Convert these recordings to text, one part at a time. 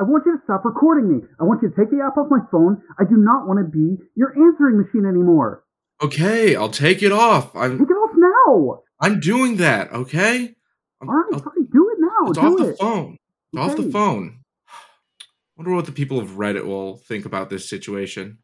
I want you to stop recording me. I want you to take the app off my phone. I do not want to be your answering machine anymore. Okay, I'll take it off. I'm Take it off now. I'm doing that. Okay. I'm- All right, I'll- fine. Do it now. it's do off the phone. It's off the Okay. phone. Wonder what the people of Reddit will think about this situation.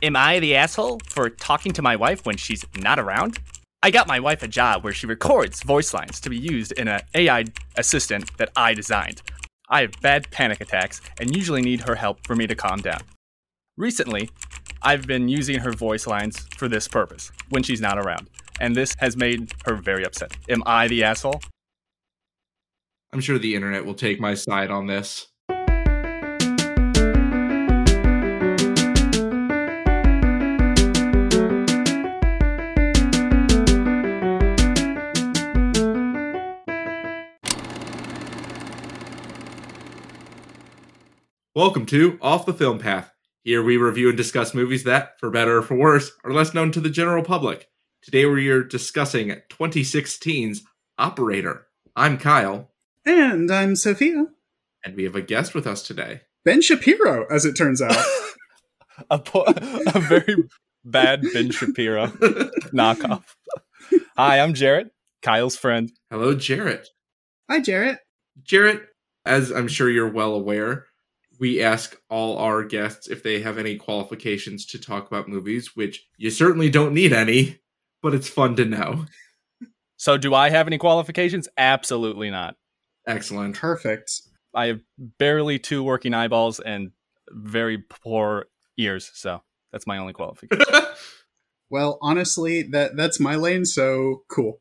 Am I the asshole for talking to my wife when she's not around? I got my wife a job where she records voice lines to be used in an AI assistant that I designed. I have bad panic attacks and usually need her help for me to calm down. Recently, I've been using her voice lines for this purpose when she's not around, and this has made her very upset. Am I the asshole? I'm sure the internet will take my side on this. Welcome to Off the Film Path. Here we review and discuss movies that, for better or for worse, are less known to the general public. Today we are discussing 2016's Operator. I'm Kyle, And I'm Sophia. and we have a guest with us today. Ben Shapiro, as it turns out. a, po- a very bad Ben Shapiro knockoff. Hi, I'm Jarrett, Kyle's friend. Hello, Jarrett. Hi, Jarrett. Jarrett, as I'm sure you're well aware, we ask all our guests if they have any qualifications to talk about movies, which you certainly don't need any, but it's fun to know. So, do I have any qualifications? Absolutely not. Excellent. Perfect. I have barely two working eyeballs and very poor ears, so that's my only qualification. Well, honestly, that that's my lane, so cool.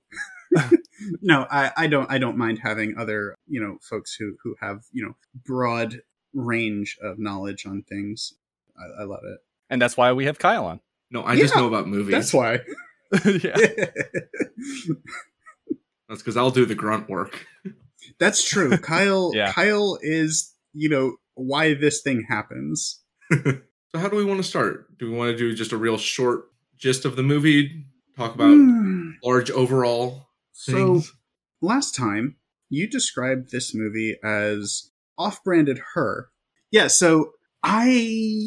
no, I, I don't I don't mind having other, you know, folks who who have, you know, broad range of knowledge on things. I, I love it. and that's why we have Kyle on. no, I just know about movies. That's why. yeah. That's because I'll do the grunt work. That's true. Kyle Yeah. Kyle is, you know, why this thing happens. So, how do we want to start? Do we want to do just a real short gist of the movie? Talk about Hmm. large overall So last time you described this movie as off-branded her yeah so i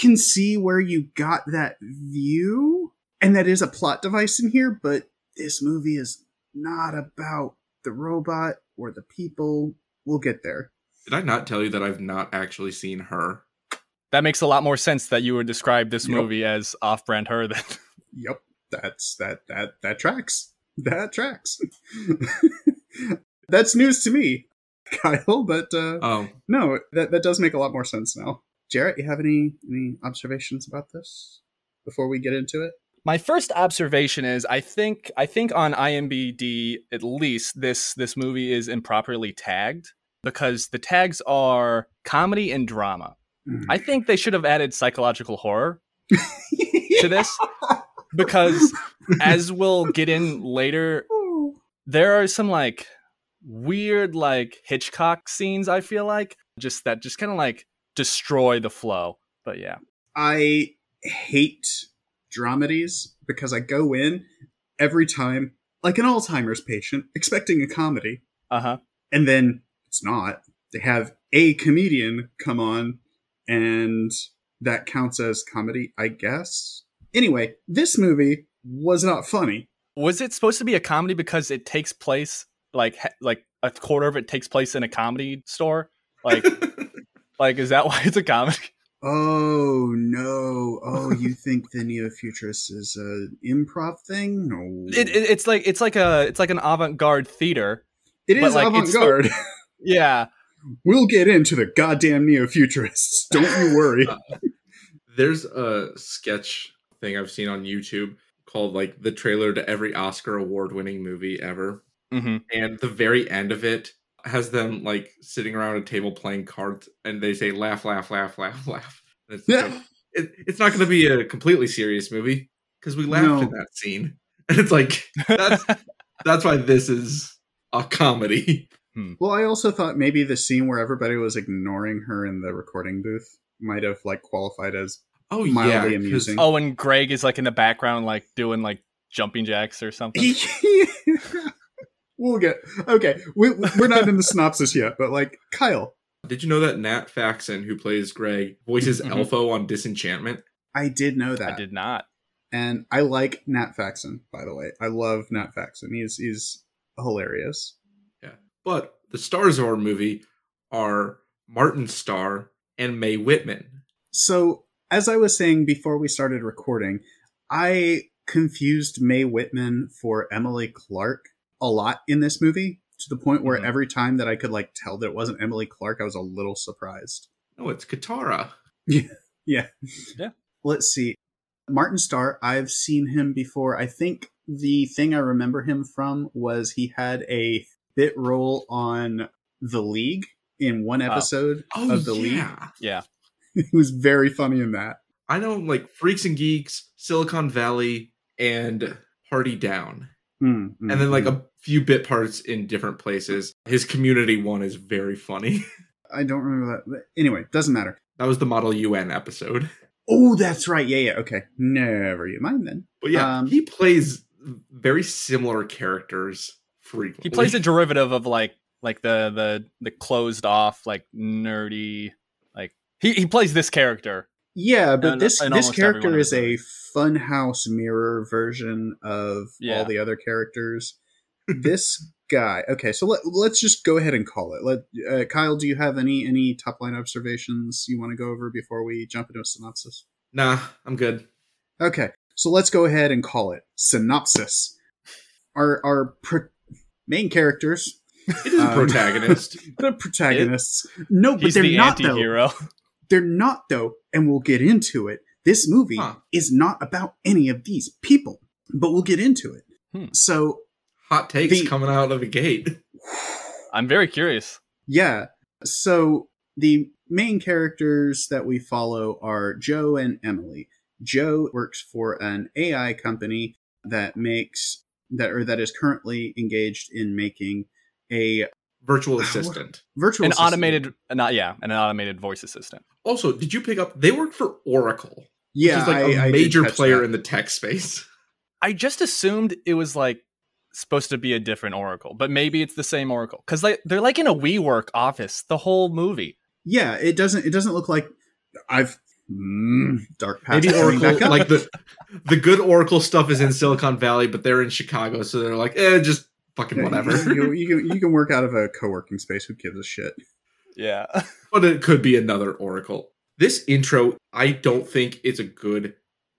can see where you got that view and that is a plot device in here but this movie is not about the robot or the people we'll get there Did I not tell you that I've not actually seen her? That makes a lot more sense that you would describe this Yep. movie as off brand her than. yep that's that that that tracks that tracks that's news to me kyle but uh Oh, No, that that does make a lot more sense now. Jarrett, you have any any observations about this before we get into it? My first observation is I think I think on IMBD at least this this movie is improperly tagged because the tags are comedy and drama. I think they should have added psychological horror to this because as we'll get in later there are some like weird like Hitchcock scenes I feel like just that just kind of like destroy the flow. But yeah. I hate dramedies because I go in every time like an Alzheimer's patient expecting a comedy, Uh-huh. and then it's not. They have a comedian come on, and that counts as comedy, I guess. Anyway, this movie was not funny. Was it supposed to be a comedy because it takes place like like a quarter of it takes place in a comedy store? Like like is that why it's a comedy? Oh no! Oh, you think the neo futurist is an improv thing? No, It, it it's like it's like a it's like an avant-garde theater. it but, is like, it's- avant-garde. Yeah. we'll get into the goddamn neo futurists. Don't you worry. There's a sketch thing I've seen on YouTube called like the trailer to every Oscar award winning movie ever. Hmm And the very end of it has them like sitting around a table playing cards and they say laugh, laugh, laugh, laugh, laugh. It's, Yeah. so- it, it's not going to be a completely serious movie because we laughed No. in that scene. And it's like, that's, that's why this is a comedy. Well, I also thought maybe the scene where everybody was ignoring her in the recording booth might have like qualified as Oh, Mildly yeah. 'cause- amusing. oh, and Greg is like in the background like doing like jumping jacks or something. We'll get okay. We, we're not in the synopsis yet, but like Kyle, Did you know that Nat Faxon, who plays Greg, voices Mhm. Elfo on Disenchantment? I did know that. I did not. And I like Nat Faxon, by the way. I love Nat Faxon. He's he's hilarious. Yeah. But the stars of our movie are Martin Starr and Mae Whitman. So, as I was saying before we started recording, I confused Mae Whitman for Emily Clark a lot in this movie to the point where Mhm. every time that I could like tell that it wasn't Emily Clark, I was a little surprised. Oh, it's Katara. Yeah. Yeah. Yeah. Let's see. Martin Starr, I've seen him before. I think the thing I remember him from was he had a bit role on The League in one episode Oh, of The League. yeah. Yeah. he was very funny in that. I know like Freaks and Geeks, Silicon Valley, and Party Down. Mm, And then like a few bit parts in different places. His community one is very funny. I don't remember that. But anyway, doesn't matter. That was the Model UN episode. Oh, that's right. Yeah, yeah. Okay. Never you mind then. But yeah, Um, he plays very similar characters frequently. He plays a derivative of like like the the the closed off like nerdy like he he plays this character. Yeah, but And- this and this almost every one character is a movies. funhouse mirror version of Yeah. all the other characters. this guy. Okay, so let, let's just go ahead and call it. Let uh, Kyle, do you have any any top line observations you want to go over before we jump into a synopsis? Nah, I'm good. Okay, so let's go ahead and call it synopsis. Our our pro- main characters, It is a Um, protagonist. the protagonists. no, but He's they're the not though. anti-hero. They're not, though, and we'll get into it. This movie Huh. is not about any of these people, but we'll get into it. Hmm. So, Hot takes The- coming out of the gate. I'm very curious. yeah. So, the main characters that we follow are Joe and Emily. Joe works for an AI company that makes that or that is currently engaged in making a Virtual assistant. virtual An assistant. automated not yeah, an automated voice assistant. Also, did you pick up? They work for Oracle, yeah, which is like I- a I major player that. in the tech space. I just assumed it was like supposed to be a different Oracle, but maybe it's the same Oracle because like they're like in a WeWork office the whole movie. yeah, it doesn't it doesn't look like I've mm, dark past Maybe Oracle, back up. like the the good Oracle stuff is in Silicon Valley, but they're in Chicago, so they're like, eh, just fucking Yeah, whatever. You, you can you can work out of a co-working space. Who gives a shit? Yeah. but it could be another Oracle. This intro, I don't think is a good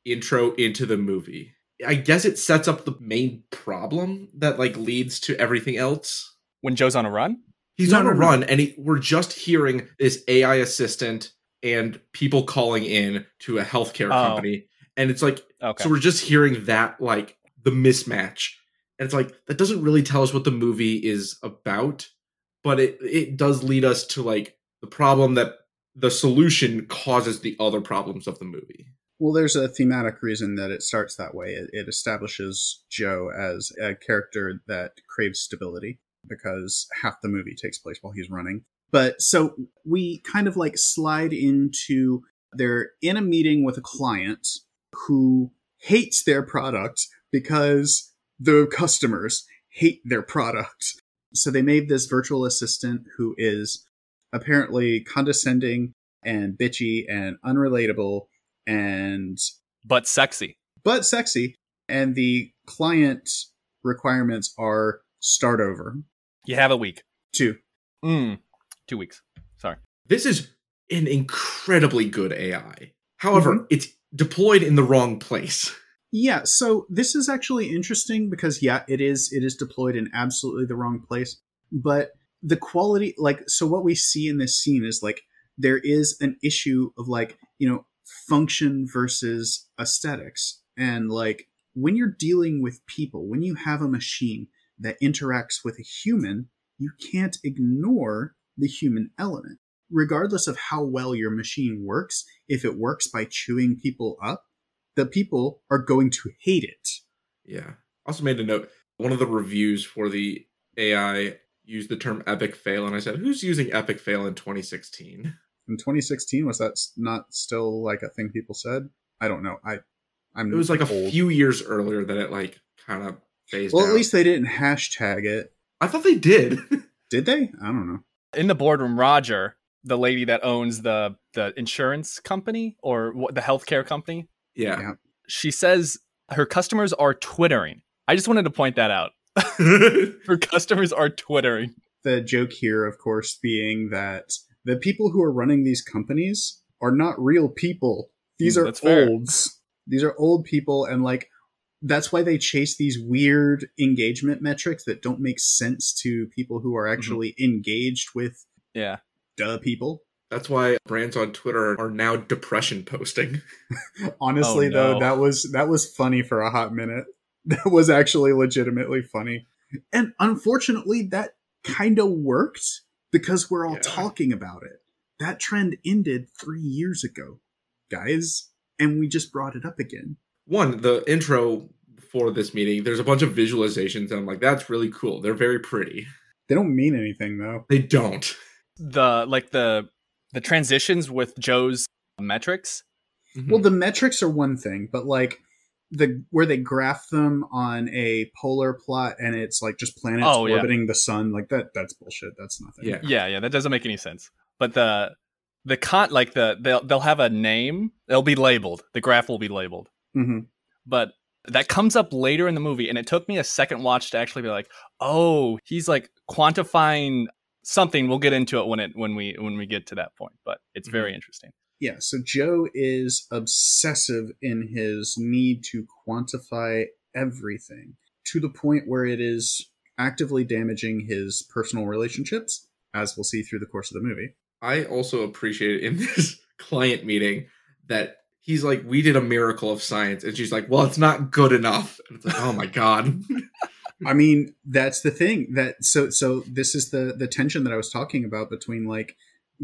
intro into the movie. I guess it sets up the main problem that like leads to everything else. when Joe's on a run? He's No, on no, a no. run, and he, we're just hearing this AI assistant and people calling in to a healthcare Oh. company, and it's like Okay. so we're just hearing that like the mismatch, and it's like that doesn't really tell us what the movie is about, but it it does lead us to like the problem that the solution causes the other problems of the movie. Well, there's a thematic reason that it starts that way. It, it establishes Joe as a character that craves stability because half the movie takes place while he's running. But so we kind of like slide into they're in a meeting with a client who hates their product because the customers hate their product. So they made this virtual assistant who is apparently condescending and bitchy and unrelatable and but sexy. but sexy and the client requirements are start over You have a week. two Mm. Two weeks. Sorry. This is an incredibly good AI. However, Mm-hmm. it's deployed in the wrong place. Yeah so this is actually interesting because yeah it is it is deployed in absolutely the wrong place but the quality like so what we see in this scene is like there is an issue of like you know function versus aesthetics and like when you're dealing with people when you have a machine that interacts with a human you can't ignore the human element. Regardless of how well your machine works if it works by chewing people up the people are going to hate it Yeah. Also made a note. One of the reviews for the AI used the term epic fail, and I said, "Who's using epic fail in 2016?" in 2016 was that not still like a thing people said i don't know i i'm It was like a few years earlier that it like kind of phased well out. at least they didn't hashtag it I thought they did. did they i don't know In the boardroom, Roger the lady that owns the the insurance company or what the healthcare company. Yeah. Yeah. She says her customers are twittering. I just wanted to point that out. her customers are twittering. The joke here, of course, being that the people who are running these companies are not real people. These Mm, are fair. olds. These are old people, and like that's why they chase these weird engagement metrics that don't make sense to people who Mm-hmm. are actually engaged with Yeah. duh people. That's why brands on Twitter are now depression posting. Honestly, Oh, though, that was that was funny for a hot minute. That was actually legitimately funny, and unfortunately, that kind of worked because we're all Yeah. talking about it. That trend ended three years ago, guys, and we just brought it up again. One, the intro for this meeting, there's a bunch of visualizations, and I'm like, that's really cool. They're very pretty. They don't mean anything though. They don't. The like the the transitions with Joe's metrics. Well, the metrics are one thing, but like the where they graph them on a polar plot and it's like just planets Oh, yeah. orbiting the sun, like that that's bullshit. That's nothing. Yeah. Yeah, yeah, that doesn't make any sense. But the the con like the they'll they'll have a name. They'll be labeled. The graph will be labeled. hmm But that comes up later in the movie, and it took me a second watch to actually be like, oh, he's like quantifying something. We'll get into it when it when we when we get to that point. But it's very mm-hmm. interesting. Yeah, so Joe is obsessive in his need to quantify everything to the point where it is actively damaging his personal relationships, as we'll see through the course of the movie. I also appreciate in this client meeting that he's like, we did a miracle of science. And she's like, well, it's not good enough. And it's like, oh my God. I mean, that's the thing that so so this is the the tension that I was talking about between like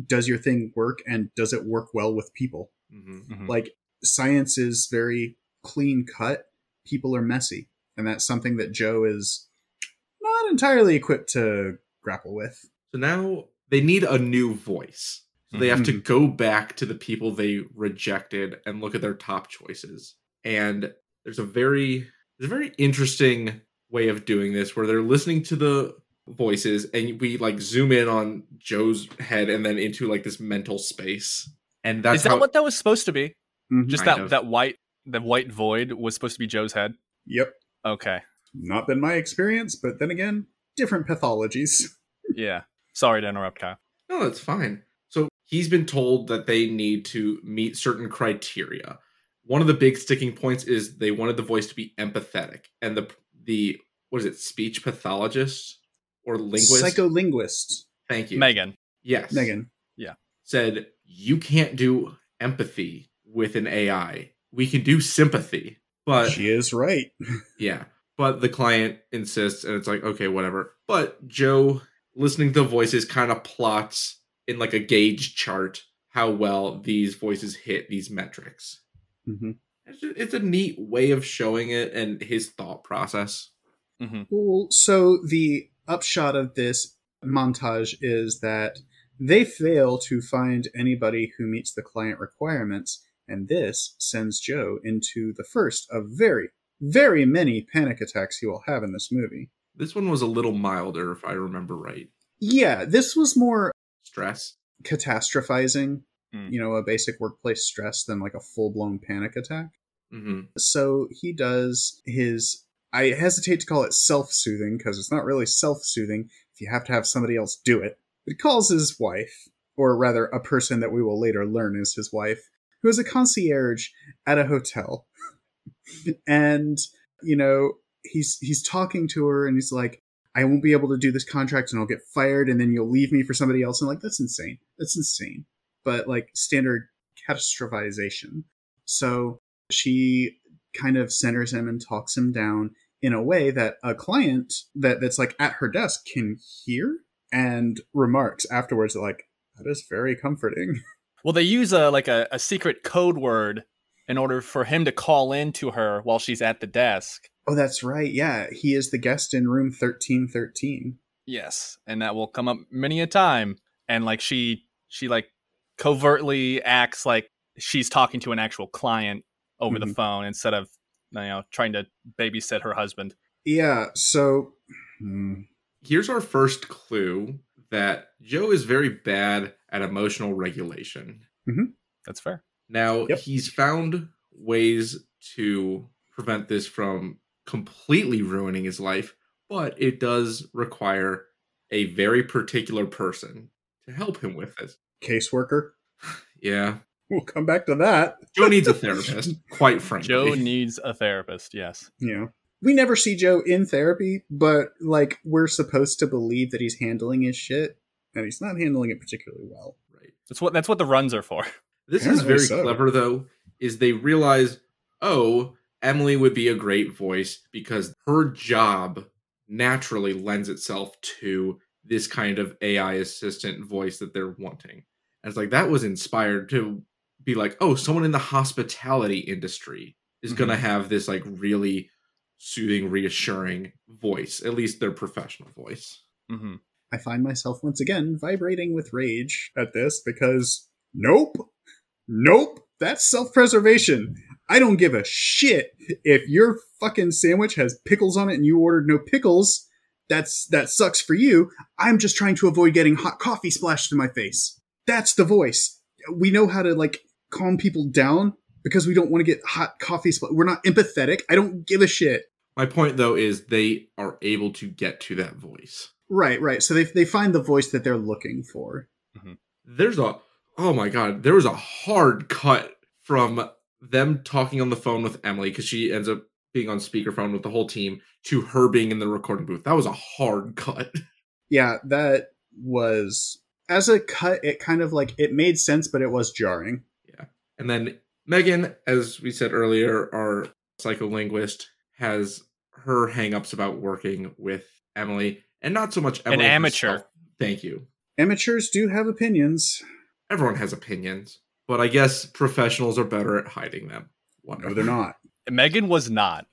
does your thing work and does it work well with people? Mhm. Mhm. Like science is very clean cut, people are messy, and that's something that Joe is not entirely equipped to grapple with. So now they need a new voice. So they have to Mhm. go back to the people they rejected and look at their top choices. And there's a very there's a very interesting way of doing this where they're listening to the voices and we like zoom in on Joe's head and then into like this mental space. And that's Is that how what that was supposed to be? Mhm. Just Kind that of. that white the white void was supposed to be Joe's head. Yep. Okay. Not been my experience, but then again, different pathologies. Yeah. Sorry to interrupt, Kyle. No, that's fine. So he's been told that they need to meet certain criteria. One of the big sticking points is they wanted the voice to be empathetic, and the the what is it, speech pathologist or linguist? Psycholinguist. Thank you, Megan. Yes, Megan. Yeah. Said you can't do empathy with an AI. We can do sympathy, but she is right. Yeah. But the client insists, and it's like, okay, whatever. But Joe, listening to the voices, kind of plots in like a gauge chart how well these voices hit these metrics. hmm It's, ju- it's a neat way of showing it and his thought process. hmm Well, so the upshot of this montage is that they fail to find anybody who meets the client requirements, and this sends Joe into the first of very, very many panic attacks he will have in this movie. This one was a little milder, if I remember right. Yeah, this was more Stress. catastrophizing, Hmm. you know, a basic workplace stress than like a full blown panic attack. Hmm So he does his. I hesitate to call it self soothing because it's not really self soothing if you have to have somebody else do it. But he calls his wife, or rather, a person that we will later learn is his wife, who is a concierge at a hotel. and, you know, he's he's talking to her and he's like, I won't be able to do this contract and I'll get fired and then you'll leave me for somebody else. And like, that's insane. That's insane. But like standard catastrophization. So she kind of centers him and talks him down in a way that a client that, that's like at her desk can hear and remarks afterwards like, that is very comforting. Well, they use a like a, a secret code word in order for him to call in to her while she's at the desk. Oh, that's right. Yeah. He is the guest in room 1313. Yes, and that will come up many a time. And like she she like covertly acts like she's talking to an actual client over the Mhm. phone instead of you know trying to babysit her husband. Yeah. So, hmm, Here's our first clue that Joe is very bad at emotional regulation. That's fair. Now, Yep. he's found ways to prevent this from completely ruining his life, but it does require a very particular person to help him with this. Caseworker. Yeah. We'll come back to that. Joe needs a therapist, quite frankly. Joe needs a therapist. Yes. Yeah. We never see Joe in therapy, but like we're supposed to believe that he's handling his shit, and he's not handling it particularly well. Right. That's what that's what the runs are for. This is very so. clever, though, is they realize, oh, Emily would be a great voice because her job naturally lends itself to this kind of AI assistant voice that they're wanting. And it's like that was inspired to be like, oh, someone in the hospitality industry is going to have this like really soothing, reassuring voice, at least their professional voice. hmm I find myself once again vibrating with rage at this because nope, nope, that's self preservation. I don't give a shit if your fucking sandwich has pickles on it and you ordered no pickles. That's that sucks for you. I'm just trying to avoid getting hot coffee splashed in my face. That's the voice. We know how to like calm people down because we don't want to get hot coffee. Spl- We're not empathetic. I don't give a shit. My point, though, is they are able to get to that voice. Right, right. So they they find the voice that they're looking for. Mm-hmm. there's a oh my god there was a hard cut from them talking on the phone with emily because she ends up being on speakerphone with the whole team to her being in the recording booth that was a hard cut Yeah, that was as a cut. It kind of like it made sense, but it was jarring. And then megan as we said earlier our psycholinguist has her hangups about working with emily and not so much Emily. An amateur. herself. thank you Amateurs do have opinions. everyone has opinions but i guess professionals are better at hiding them No, they're not. Megan was not.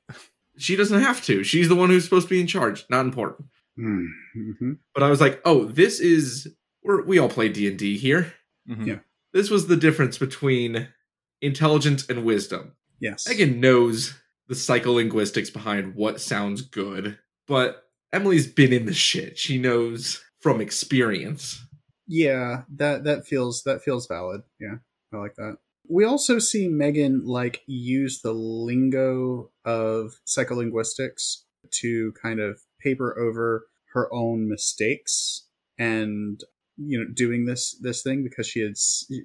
she doesn't have to she's the one who's supposed to be in charge not important Mm-hmm. but I was like, oh, this is we're, we all play D and D here. Mhm. Yeah. This was the difference between intelligence and wisdom. Yes. Megan knows the psycholinguistics behind what sounds good, but Emily's been in the shit. She knows from experience. Yeah, that that feels that feels valid. Yeah, I like that. We also see Megan like use the lingo of psycholinguistics to kind of paper over her own mistakes and you know doing this this thing because she had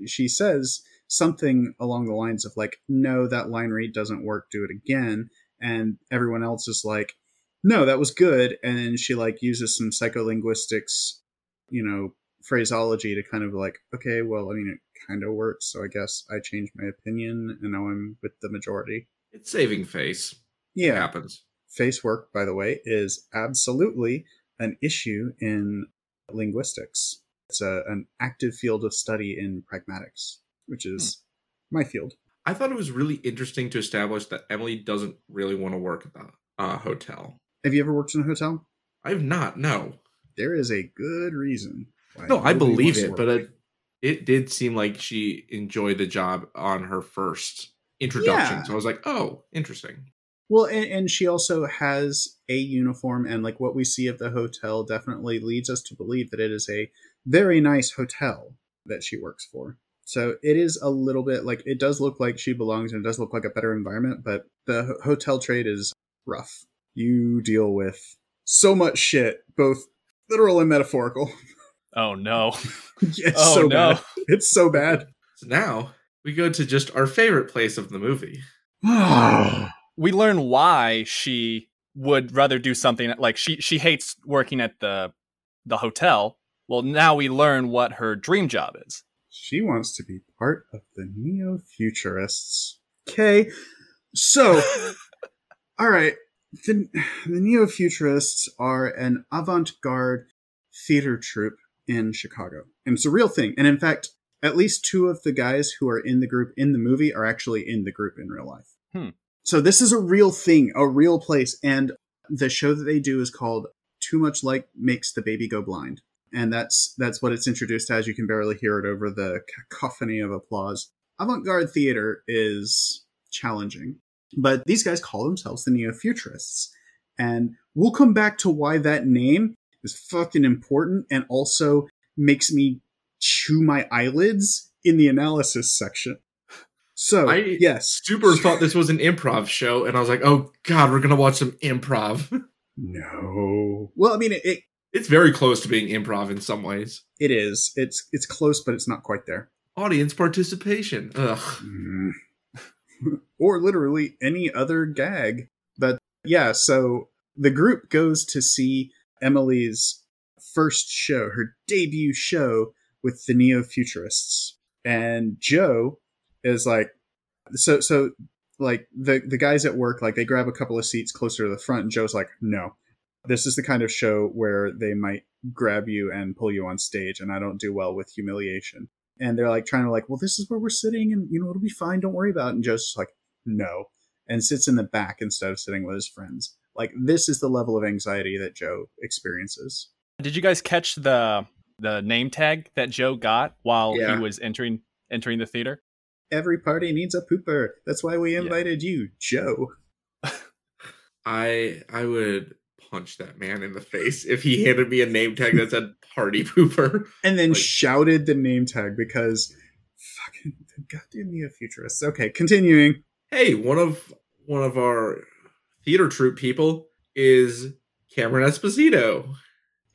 she says something along the lines of like no that line read doesn't work do it again. And everyone else is like no that was good. And then she like uses some psycholinguistics you know phraseology to kind of like okay well i mean it kind of works so i guess i changed my opinion and now i'm with the majority. It's saving face. It yeah. happens. face work by the way is absolutely an issue in linguistics. It's a, an active field of study in pragmatics which is my field I thought it was really interesting to establish that Emily doesn't really want to work at the uh, hotel. have you ever worked in a hotel I have not. No, there is a good reason why no, I believe it, but it, it did seem like she enjoyed the job on her first introduction. Yeah. So I was like, oh, interesting. Well, and, and she also has a uniform, and like what we see of the hotel definitely leads us to believe that it is a very nice hotel that she works for. So it is a little bit like it does look like she belongs, and it does look like a better environment. But the hotel trade is rough. You deal with so much shit, both literal and metaphorical. Oh no. it's oh so no. bad. It's so bad. So now we go to just our favorite place of the movie. We learn why she would rather do something like she she hates working at the the hotel. Well, now we learn what her dream job is. She wants to be part of the neo futurists. Okay, so all right, the, the neo futurists are an avant garde theater troupe in Chicago, and it's a real thing. And in fact, at least two of the guys who are in the group in the movie are actually in the group in real life. Hmm. So this is a real thing, a real place, and the show that they do is called "Too Much Light Makes the Baby Go Blind." And that's that's what it's introduced as. You can barely hear it over the cacophony of applause. Avant-garde theater is challenging, but these guys call themselves the neo-futurists, and we'll come back to why that name is fucking important and also makes me chew my eyelids in the analysis section. So, I- yes. Super thought this was an improv show, and I was like, oh god, we're gonna watch some improv. No. Well, I mean, it, it, it's very close to being improv in some ways. it is. It's it's close, but it's not quite there. Audience participation. Ugh. Mm. or literally any other gag. But yeah, so the group goes to see Emily's first show, her debut show with the Neo Futurists. And Joe is like so so like the the guys at work like they grab a couple of seats closer to the front and Joe's like, "No. This is the kind of show where they might grab you and pull you on stage and I don't do well with humiliation." and they're like trying to like, well, this is where we're sitting, and you know it'll be fine. Don't worry about it. And Joe's like, no, and sits in the back instead of sitting with his friends. Like this is the level of anxiety that Joe experiences. Did you guys catch the the name tag that Joe got while Yeah. he was entering entering the theater? Every party needs a pooper. That's why we Yeah. invited you, Joe. I I would punch that man in the face if he handed me a name tag that said party pooper. And then Like- shouted the name tag because fucking goddamn Neo Futurists. Okay, continuing. Hey, one of one of our theater troupe people is Cameron Esposito.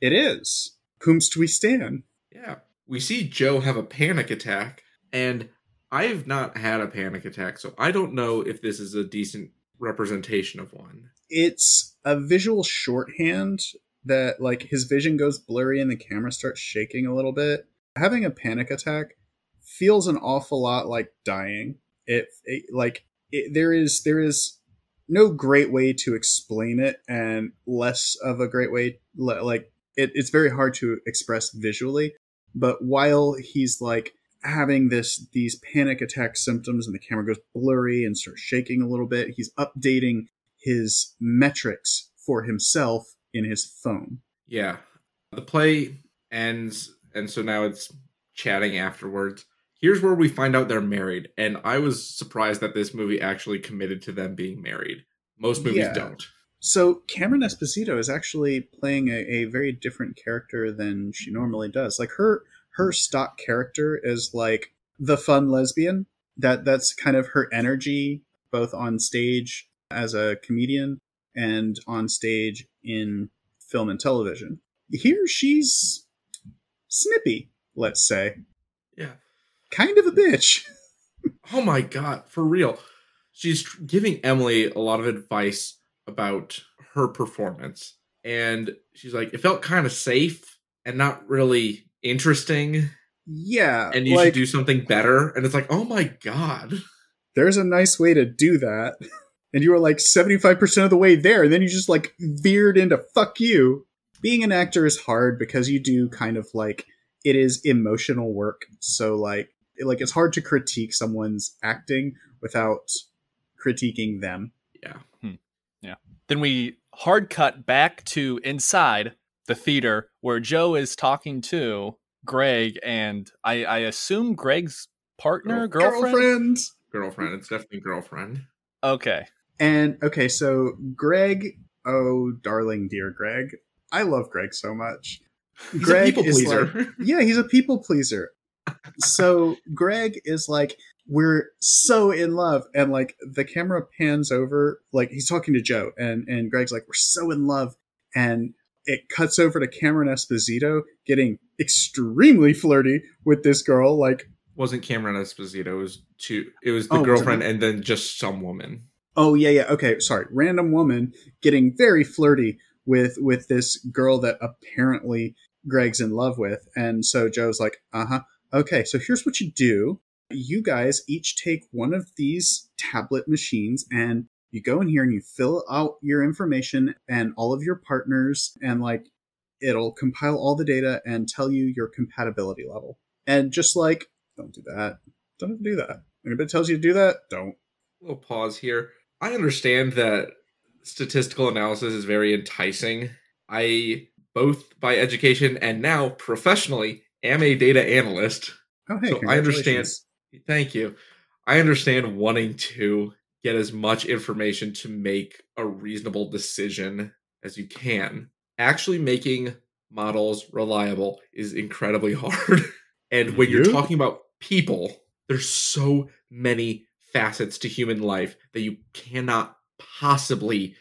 It is. Whomst we stand? Yeah. We see Joe have a panic attack, and I've not had a panic attack, so I don't know if this is a decent representation of one. It's a visual shorthand that like his vision goes blurry and the camera starts shaking a little bit. Having a panic attack feels an awful lot like dying. It, it like it, there is there is no great way to explain it and less of a great way li- like it, it's very hard to express visually. But while he's like having this these panic attack symptoms and the camera goes blurry and starts shaking a little bit he's updating his metrics for himself in his phone Yeah. The play ends, and so now it's chatting afterwards. Here's where we find out they're married, and I was surprised that this movie actually committed to them being married. Most movies Yeah. don't. so cameron esposito is actually playing a, a very different character than she normally does like her her stock character is like the fun lesbian that that's kind of her energy both on stage as a comedian and on stage in film and television here she's snippy let's say Yeah. kind of a bitch Oh my god, for real. She's giving Emily a lot of advice about her performance. And she's like, it felt kind of safe and not really interesting. yeah And you like, should do something better. And it's like, oh my god. there's a nice way to do that. And you were like 75% of the way there, and then you just like veered into fuck you. Being an actor is hard because you do kind of like it is emotional work. So like it- like it's hard to critique someone's acting without critiquing them. Yeah. Hmm. Yeah. Then we hard cut back to inside the theater where Joe is talking to Greg and I, I assume Greg's partner, girlfriend. Girlfriend. Girlfriend. It's definitely girlfriend. Okay. And okay, so Greg, oh darling dear Greg. I love Greg so much. He's Greg a people is pleaser. like- yeah, he's a people pleaser. so Greg is like, we're so in love, and like the camera pans over, like he's talking to Joe, and and Greg's like, we're so in love, and it cuts over to Cameron Esposito getting extremely flirty with this girl, like. wasn't Cameron Esposito. It was two. It was the Oh, girlfriend not? and then just some woman. Oh yeah, yeah. Okay, sorry. Random woman getting very flirty with with this girl that apparently Greg's in love with, and so Joe's like, uh huh. Okay, so here's what you do. You guys each take one of these tablet machines and you go in here and you fill out your information and all of your partners and like it'll compile all the data and tell you your compatibility level. And just like, don't do that. Don't do that. Anybody tells you to do that, don't. little pause here. I understand that statistical analysis is very enticing. I both by education and now professionally am a data analyst. Oh hey, So I understand- Thank you. I understand wanting to get as much information to make a reasonable decision as you can. Actually making models reliable is incredibly hard. And when you're talking about people, there's so many facets to human life that you cannot possibly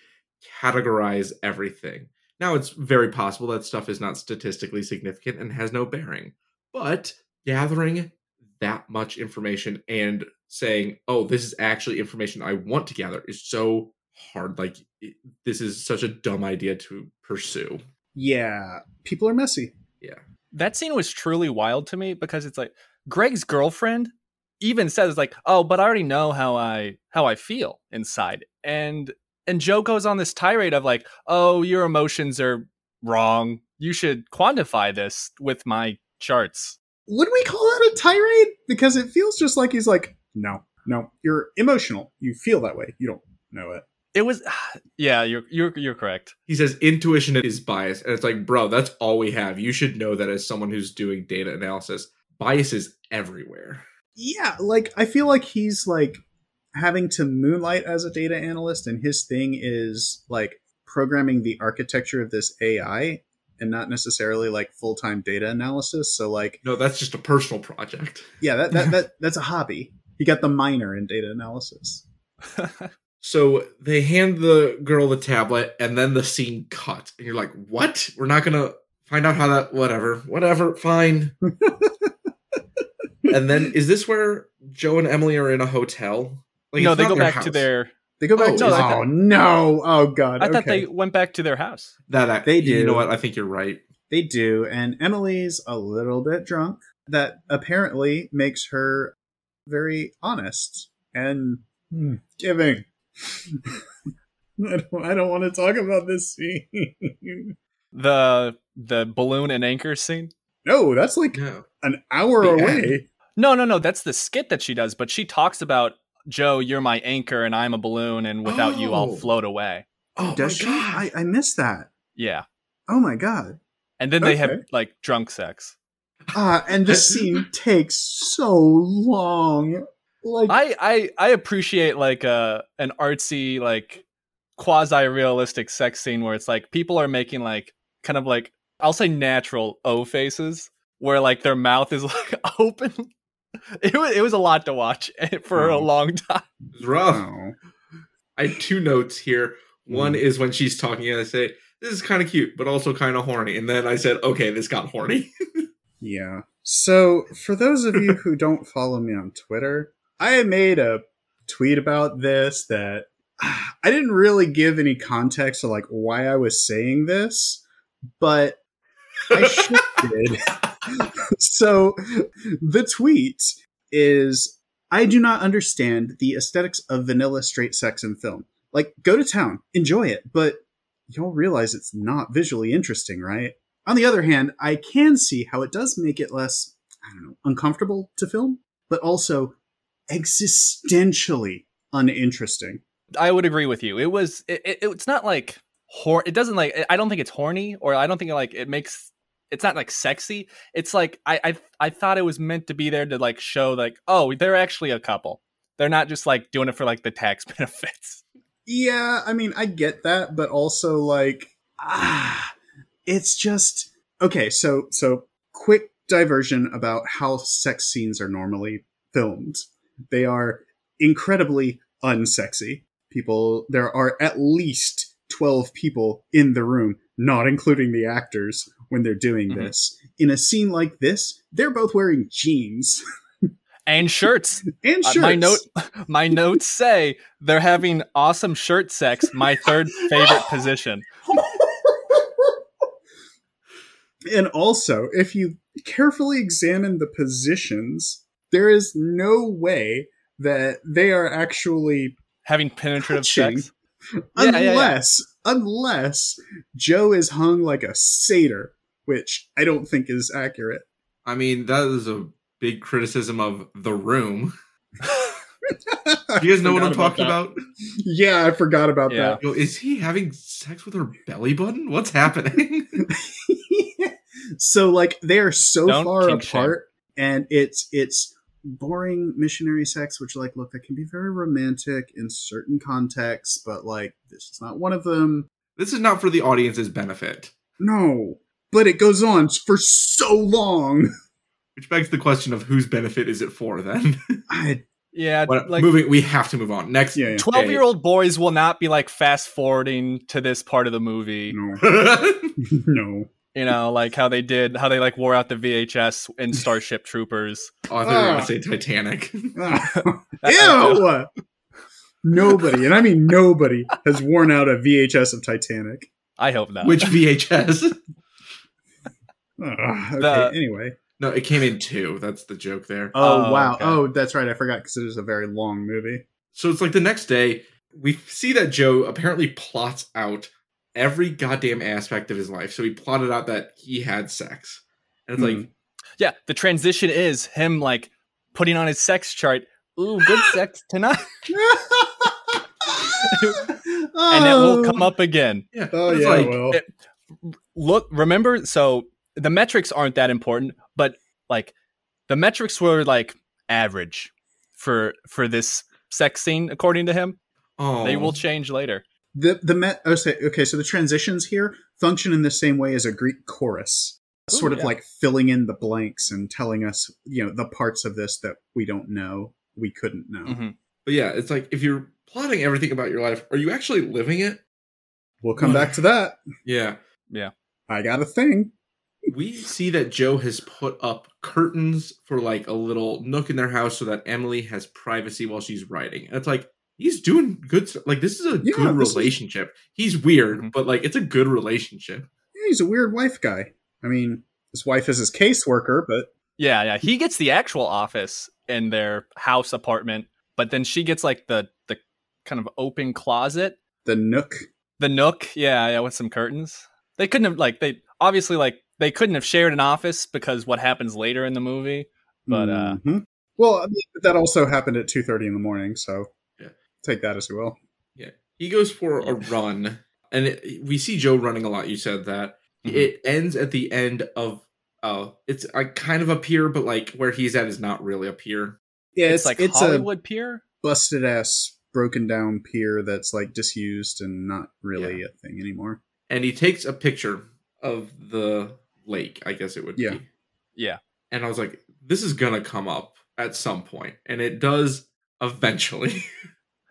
categorize everything. Now, it's very possible that stuff is not statistically significant and has no bearing, but gathering that much information and saying, oh, this is actually information I want to gather is so hard. Like, it, this is such a dumb idea to pursue. Yeah, people are messy. Yeah. That scene was truly wild to me because it's like Greg's girlfriend even says like, "Oh, but I already know how I how I feel inside." And and Joe goes on this tirade of like, "Oh, your emotions are wrong. You should quantify this with my charts." Would we call that a tirade? Because it feels just like he's like, no, no, you're emotional. You feel that way. You don't know it. It was yeah, you're you're you're correct. He says intuition is bias. And it's like, bro, that's all we have. You should know that as someone who's doing data analysis, bias is everywhere. Yeah, like I feel like he's like having to moonlight as a data analyst, and his thing is like programming the architecture of this AI and not necessarily like full time data analysis. So like, No, that's just a personal project. yeah, that, that that that's a hobby. He got the minor in data analysis. So they hand the girl the tablet and then the scene cut. And you're like, what? We're not gonna find out how that whatever. Whatever, fine. and then is this where Joe and Emily are in a hotel? Like no, they go their back to their They go back Oh, to no, I oh thought- no, oh god. I thought they went back to their house. that I, They do. You know what? I think you're right. They do, and Emily's a little bit drunk. That apparently makes her very honest and hmm, giving. I don't, I don't want to talk about this scene. The the balloon and anchor scene? no, that's like No. an hour The away. No, no, no. That's the skit that she does. But she talks about Joe, you're my anchor, and I'm a balloon, and without you, I'll Oh. float away. Oh Does my she? God. I, I missed that. Yeah, Oh my god. and then they have like drunk sex. Ah, and the scene takes so long. Like I I I appreciate like a an artsy like quasi realistic sex scene where it's like people are making like kind of like I'll say natural O faces where like their mouth is like open. It was it was a lot to watch for a Oh. long time. It was rough. oh. I have two notes here. One Mm. is when she's talking and I say, This is kind of cute, but also kind of horny. And then I said, Okay, this got horny. Yeah. So, for those of you who don't follow me on Twitter, I made a tweet about this that I didn't really give any context to like why I was saying this, but I should did. so, the tweet is I do not understand the aesthetics of vanilla straight sex in film. Like, go to town, enjoy it, but you'll realize it's not visually interesting, right? On the other hand, I can see how it does make it less, I don't know, uncomfortable to film, but also existentially uninteresting. I would agree with you. It was it, it, it's not like hor it doesn't like I don't think it's horny or I don't think like it makes it's not like sexy. It's like I I I thought it was meant to be there to like show like oh, they're actually a couple. They're not just like doing it for like the tax benefits. Yeah, I mean, I get that, but also like, ah, it's just okay. So, so quick diversion about how sex scenes are normally filmed. They are incredibly unsexy. People, there are at least twelve people in the room, not including the actors, when they're doing Mhm. this. In a scene like this, they're both wearing jeans And shirts. and Uh, shirts. my note my notes say they're having awesome shirt sex, my third favorite position. And also, if you carefully examine the positions, there is no way that they are actually Having penetrative Touching. sex. Unless unless Joe is hung like a satyr, which I don't think is accurate. I mean, that is a big criticism of The Room. You guys know what I'm talking about? Yeah, I forgot about Yeah. Yo, is he having sex with her belly button? What's happening? that. so like they are so Don't far kink shame. apart and it's it's boring missionary sex which like look that can be very romantic in certain contexts but like this is not one of them this is not for the audience's benefit. No, but it goes on for so long. Which begs the question of whose benefit is it for then? I, Yeah, What- like moving, we have to move on. Next, Yeah, yeah. 12 year old boys will not be like fast forwarding to this part of the movie. no, no. You know, like how they did, how they like wore out the VHS in Starship Troopers. oh, I thought you were Ah. going to say Titanic. Ew! Nobody, and I mean nobody, has worn out a VHS of Titanic. I hope not. Which VHS? Ugh, okay, The- anyway. No, it came in two. That's the joke there. Oh, Oh, wow. okay. Oh, that's right. I forgot because it is a very long movie. So it's like the next day, we see that Joe apparently plots out every goddamn aspect of his life. So he plotted out that he had sex. And it's Hmm. like, yeah, the transition is him like putting on his sex chart. Ooh, good sex tonight, and it will come up again. yeah. Oh yeah, like, well, it- Look, remember, so the metrics aren't that important, but like the metrics were like average for for this sex scene, according to him. oh, They will change later. The the met. Oh, say, okay, so the transitions here function in the same way as a Greek chorus, Ooh, sort of yeah. like filling in the blanks and telling us, you know, the parts of this that we don't know, we couldn't know. Mhm. But yeah, it's like if you're plotting everything about your life, are you actually living it? We'll come back to that. Yeah yeah. I got a thing. We see that Joe has put up curtains for like a little nook in their house so that Emily has privacy while she's writing. And it's like he's doing good stuff. Like this is a Yeah, good this is- relationship. He's weird, Mhm. but like it's a good relationship. Yeah, he's a weird wife guy. I mean, his wife is his caseworker, but Yeah, yeah. He gets the actual office in their house apartment, but then she gets like the the kind of open closet, the nook. the nook. Yeah, yeah, with some curtains. They couldn't have like they obviously like they couldn't have shared an office because what happens later in the movie. But uh Mhm. well, I mean, that also happened at two thirty in the morning. So Yeah. Take that as you will. He goes for a run, and it, we see Joe running a lot. You said that Mhm. it ends at the end of. Oh, it's a kind of a pier, but like where he's at is not really a pier. Yeah, it's, like it's Hollywood Pier. busted ass, broken down pier that's like disused and not really a thing anymore. And he takes a picture of the lake. I guess it would Yeah. be. Yeah. And I was like, this is gonna come up at some point, and it does eventually.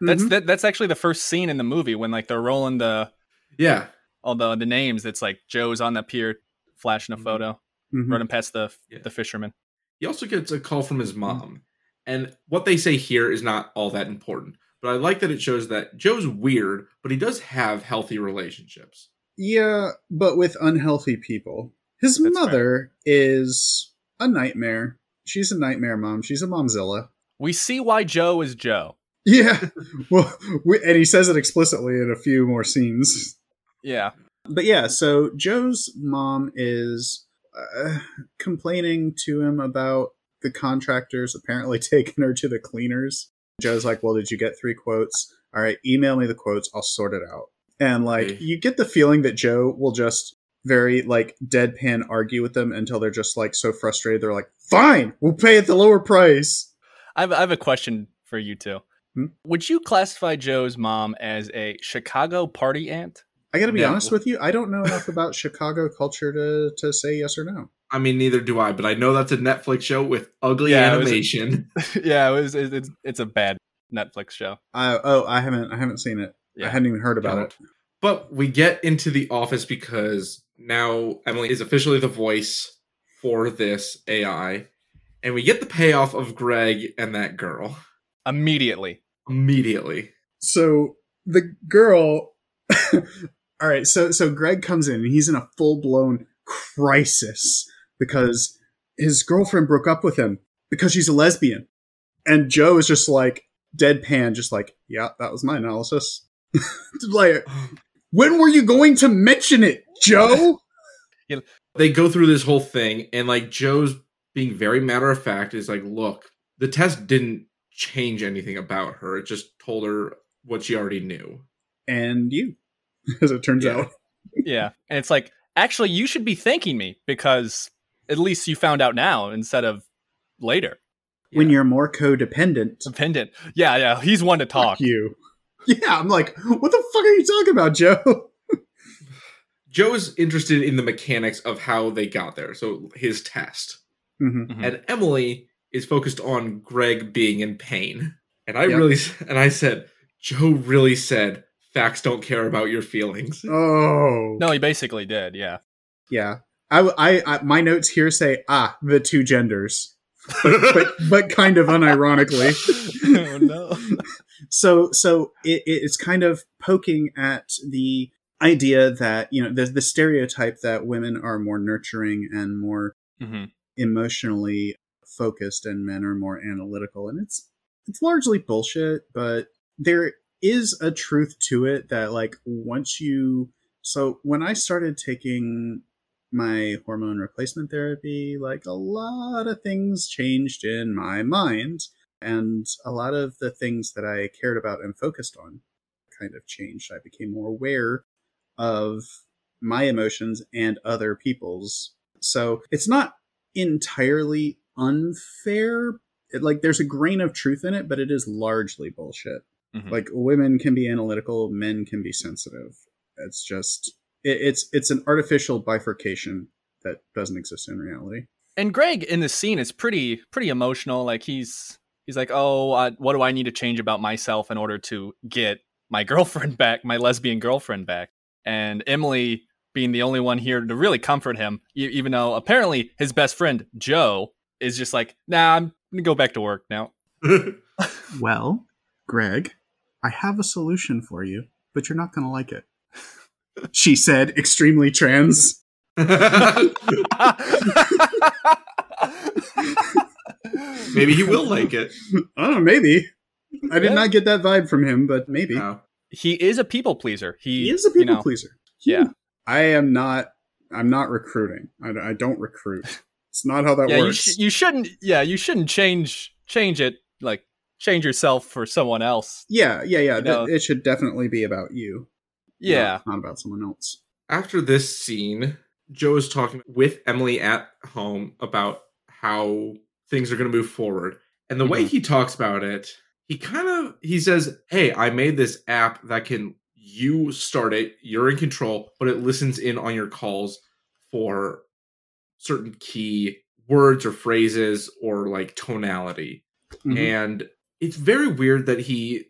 That's Mhm. that, that's actually the first scene in the movie when like they're rolling the yeah. all the the names. It's like Joe's on the pier flashing a Mhm. photo, Mhm. running past the Yeah. the fisherman. He also gets a call from his mom. And what they say here is not all that important. But I like that it shows that Joe's weird, but he does have healthy relationships. Yeah, but with unhealthy people. His That's mother is a nightmare. She's a nightmare mom. She's a momzilla. We see why Joe is Joe. Yeah, well, we, and he says it explicitly in a few more scenes. Yeah. But yeah, so Joe's mom is uh, complaining to him about the contractors apparently taking her to the cleaners. Joe's like, "Well, did you get three quotes? All right, email me the quotes. I'll sort it out." And like, you get the feeling that Joe will just very like deadpan argue with them until they're just like so frustrated. They're like, "Fine, we'll pay at the lower price." I have, I have a question for you two. Hmm? Would you classify Joe's mom as a Chicago party aunt? I got to be No. honest with you. I don't know enough about Chicago culture to to say yes or no. I mean, neither do I, but I know that's a Netflix show with ugly Yeah, it was- animation. yeah, it was. It, it's it's a bad Netflix show. I, oh, I haven't I haven't seen it. I Yeah. hadn't even heard about it. But we get into the office because now Emily is officially the voice for this AI. And we get the payoff of Greg and that girl Immediately. Immediately. So the girl All right, so so Greg comes in and he's in a full-blown crisis because his girlfriend broke up with him because she's a lesbian. And Joe is just like deadpan just like, "Yeah, that was my analysis." like, when were you going to mention it, Joe? they go through this whole thing and like joe's being very matter of fact is like look the test didn't change anything about her it just told her what she already knew and you, as it turns Yeah. out. Yeah, and it's like actually you should be thanking me because at least you found out now instead of later. When Yeah. you're more codependent, Dependent. Yeah, yeah. He's one to talk. fuck you. Yeah, I'm like, what the fuck are you talking about, Joe? joe is interested in the mechanics of how they got there so his test Mhm. Mhm. and Emily is focused on Greg being in pain. And I Yep. really and I said, Joe really said facts don't care about your feelings. Oh, No, he basically did. Yeah. yeah. I, I, I, my notes here say, ah, the two genders, but, but, but kind of unironically. oh no. so so it, it's kind of poking at the idea that you know the, the stereotype that women are more nurturing and more hmm emotionally focused and men are more analytical. And it's it's largely bullshit but there is a truth to it that like once you so when i started taking my hormone replacement therapy like a lot of things changed in my mind and a lot of the things that i cared about and focused on kind of changed. I became more aware of my emotions and other people's. So it's not entirely unfair. It, like there's a grain of truth in it, but it is largely bullshit. Mhm. Like women can be analytical, men can be sensitive. It's just it, it's it's an artificial bifurcation that doesn't exist in reality. And Greg in this scene is pretty pretty emotional. Like he's he's like, oh, uh, what do I need to change about myself in order to get my girlfriend back, my lesbian girlfriend back? And Emily being the only one here to really comfort him, even though apparently his best friend Joe is just like, nah, I'm gonna go back to work now. Well, Greg, I have a solution for you, but you're not going to like it. She said, extremely trans. Maybe he will like it. I don't know, maybe. I did Yeah. not get that vibe from him, but maybe. No. he is a people pleaser. He, He is a people you know, pleaser. Yeah. I am not. I'm not recruiting. I, I don't recruit. It's not how that yeah, you, works. sh- you shouldn't. Yeah, you shouldn't change change it like change yourself for someone else. yeah, yeah, yeah. You th- it should definitely be about you. Yeah, not, not about someone else. After this scene, Joe is talking with Emily at home about how things are going to move forward. And the way Mhm. he talks about it, he kind of he says, "Hey, I made this app that can you start it, you're in control, but it listens in on your calls for certain key words or phrases or like tonality." Mhm. And it's very weird that he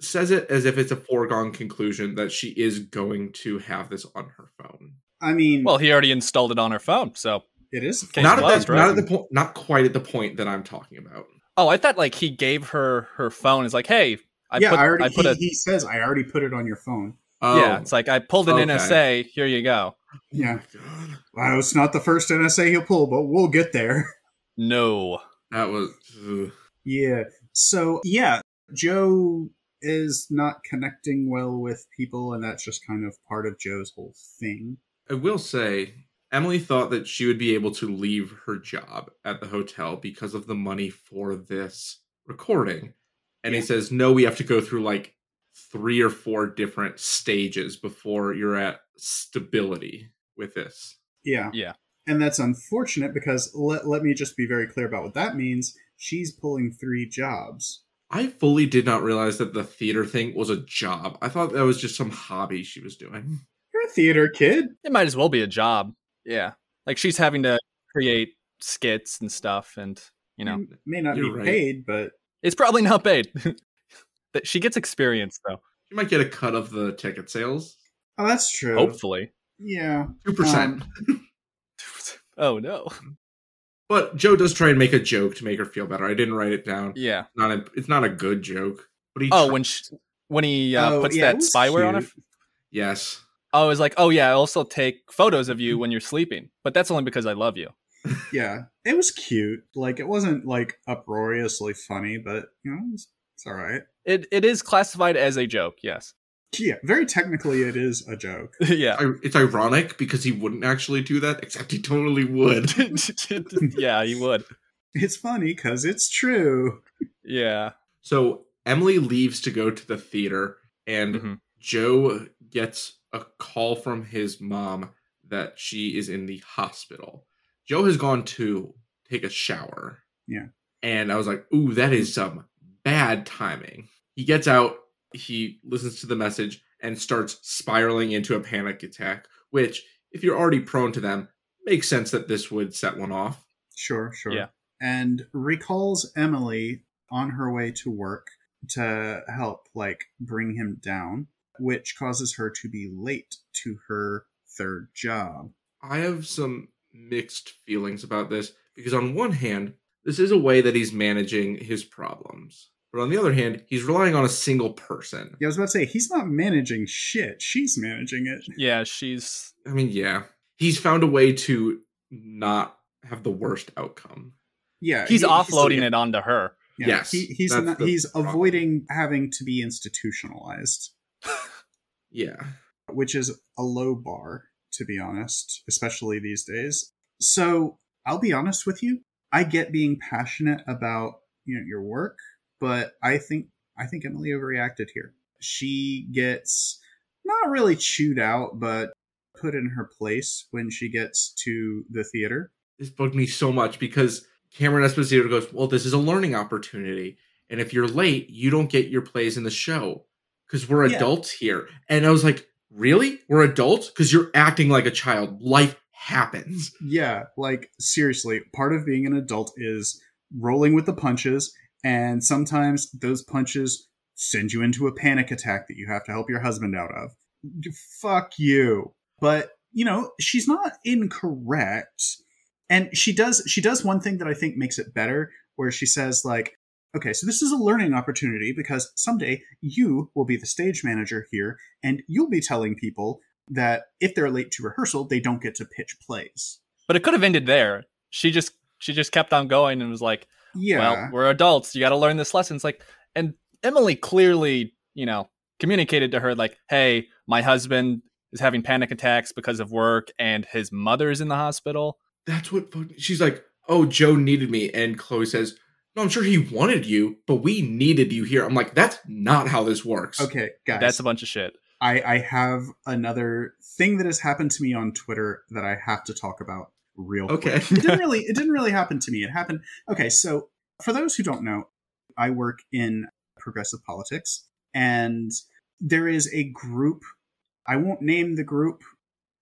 says it as if it's a foregone conclusion that she is going to have this on her phone. I mean, well, he already installed it on her phone, so it is. Case not at, closed, the, right? not at the point, not quite at the point that I'm talking about. Oh, I thought like he gave her her phone. Is like, hey, I yeah, put I already. I put he, a he says I already put it on your phone. Oh, yeah. It's like I pulled an Okay. NSA. Here you go. Yeah. God. Well, it's not the first NSA he'll pull, but we'll get there. No. that was. ugh. Yeah. So yeah, Joe is not connecting well with people, and that's just kind of part of Joe's whole thing. I will say, Emily thought that she would be able to leave her job at the hotel because of the money for this recording. And he says, no, we have to go through like three or four different stages before you're at stability with this. Yeah. Yeah. And that's unfortunate because let, let me just be very clear about what that means. She's pulling three jobs. I fully did not realize that the theater thing was a job. I thought that was just some hobby she was doing. You're a theater kid. It might as well be a job. Yeah. Like she's having to create skits and stuff, and you know, You may not You're be right. paid, but it's probably not paid. That she gets experience though. You might get a cut of the ticket sales. oh, that's true. Hopefully. Yeah. 2%. oh no. but Joe does try and make a joke to make her feel better. I didn't write it down. Yeah. Not a, it's not a good joke. But he Oh, tries- when she, when he uh, Oh, puts yeah, that was spyware on her. Yes. Oh, I was like, oh yeah, I also take photos of you when you're sleeping, but that's only because I love you. Yeah. It was cute. Like, it wasn't, like, uproariously funny, but, you know, it's, it's all right. It it is classified as a joke. Yes. Yeah. Very technically, it is a joke. yeah. I, it's ironic because he wouldn't actually do that, except he totally would. yeah, he would. It's funny because it's true. Yeah. so Emily leaves to go to the theater, and Mhm. Joe gets a call from his mom that she is in the hospital. Joe has gone to take a shower. Yeah. And I was like, ooh, that is some bad timing. He gets out, he listens to the message, and starts spiraling into a panic attack, which, if you're already prone to them, makes sense that this would set one off. Sure, sure. Yeah. And recalls Emily on her way to work to help, like, bring him down, which causes her to be late to her third job. I have some mixed feelings about this because, on one hand, this is a way that he's managing his problems. But on the other hand, he's relying on a single person. Yeah, I was about to say, he's not managing shit. She's managing it. Yeah, she's I mean, yeah. He's found a way to not have the worst outcome. Yeah. he's he- offloading it onto her. Yeah, Yes, he, he's not, he's problem. avoiding having to be institutionalized, Yeah. which is a low bar to be honest, especially these days. So I'll be honest with you. I get being passionate about you know your work, but I think I think Emily overreacted here. She gets not really chewed out, but put in her place when she gets to the theater. This bugged me so much because Cameron Esposito goes, Well, this is a learning opportunity. And if you're late, you don't get your plays in the show because we're Yeah. adults here. And I was like, Really? We're adults? Because you're acting like a child. Life happens. Yeah, like seriously, part of being an adult is rolling with the punches, and sometimes those punches send you into a panic attack that you have to help your husband out of. Fuck you. But, you know, she's not incorrect. And she does she does one thing that I think makes it better where she says like Okay, so this is a learning opportunity because someday you will be the stage manager here and you'll be telling people that if they're late to rehearsal, they don't get to pitch plays. But it could have ended there. She just she just kept on going and was like, Yeah. "Well, we're adults. You got to learn this lesson." It's like, and Emily clearly, you know, communicated to her like, "Hey, my husband is having panic attacks because of work, and his mother's in the hospital." That's what she's like, Oh, Joe needed me. And Chloe says, No, I'm sure he wanted you, but we needed you here. I'm like, That's not how this works. okay, guys. That's a bunch of shit. I, I have another thing that has happened to me on Twitter that I have to talk about real Okay. quick. It didn't really it didn't really happen to me. It happened Okay, so for those who don't know, I work in progressive politics and there is a group I won't name the group,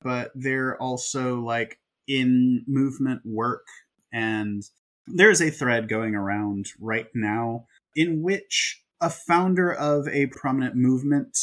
but they're also like in movement work and there's a thread going around right now in which a founder of a prominent movement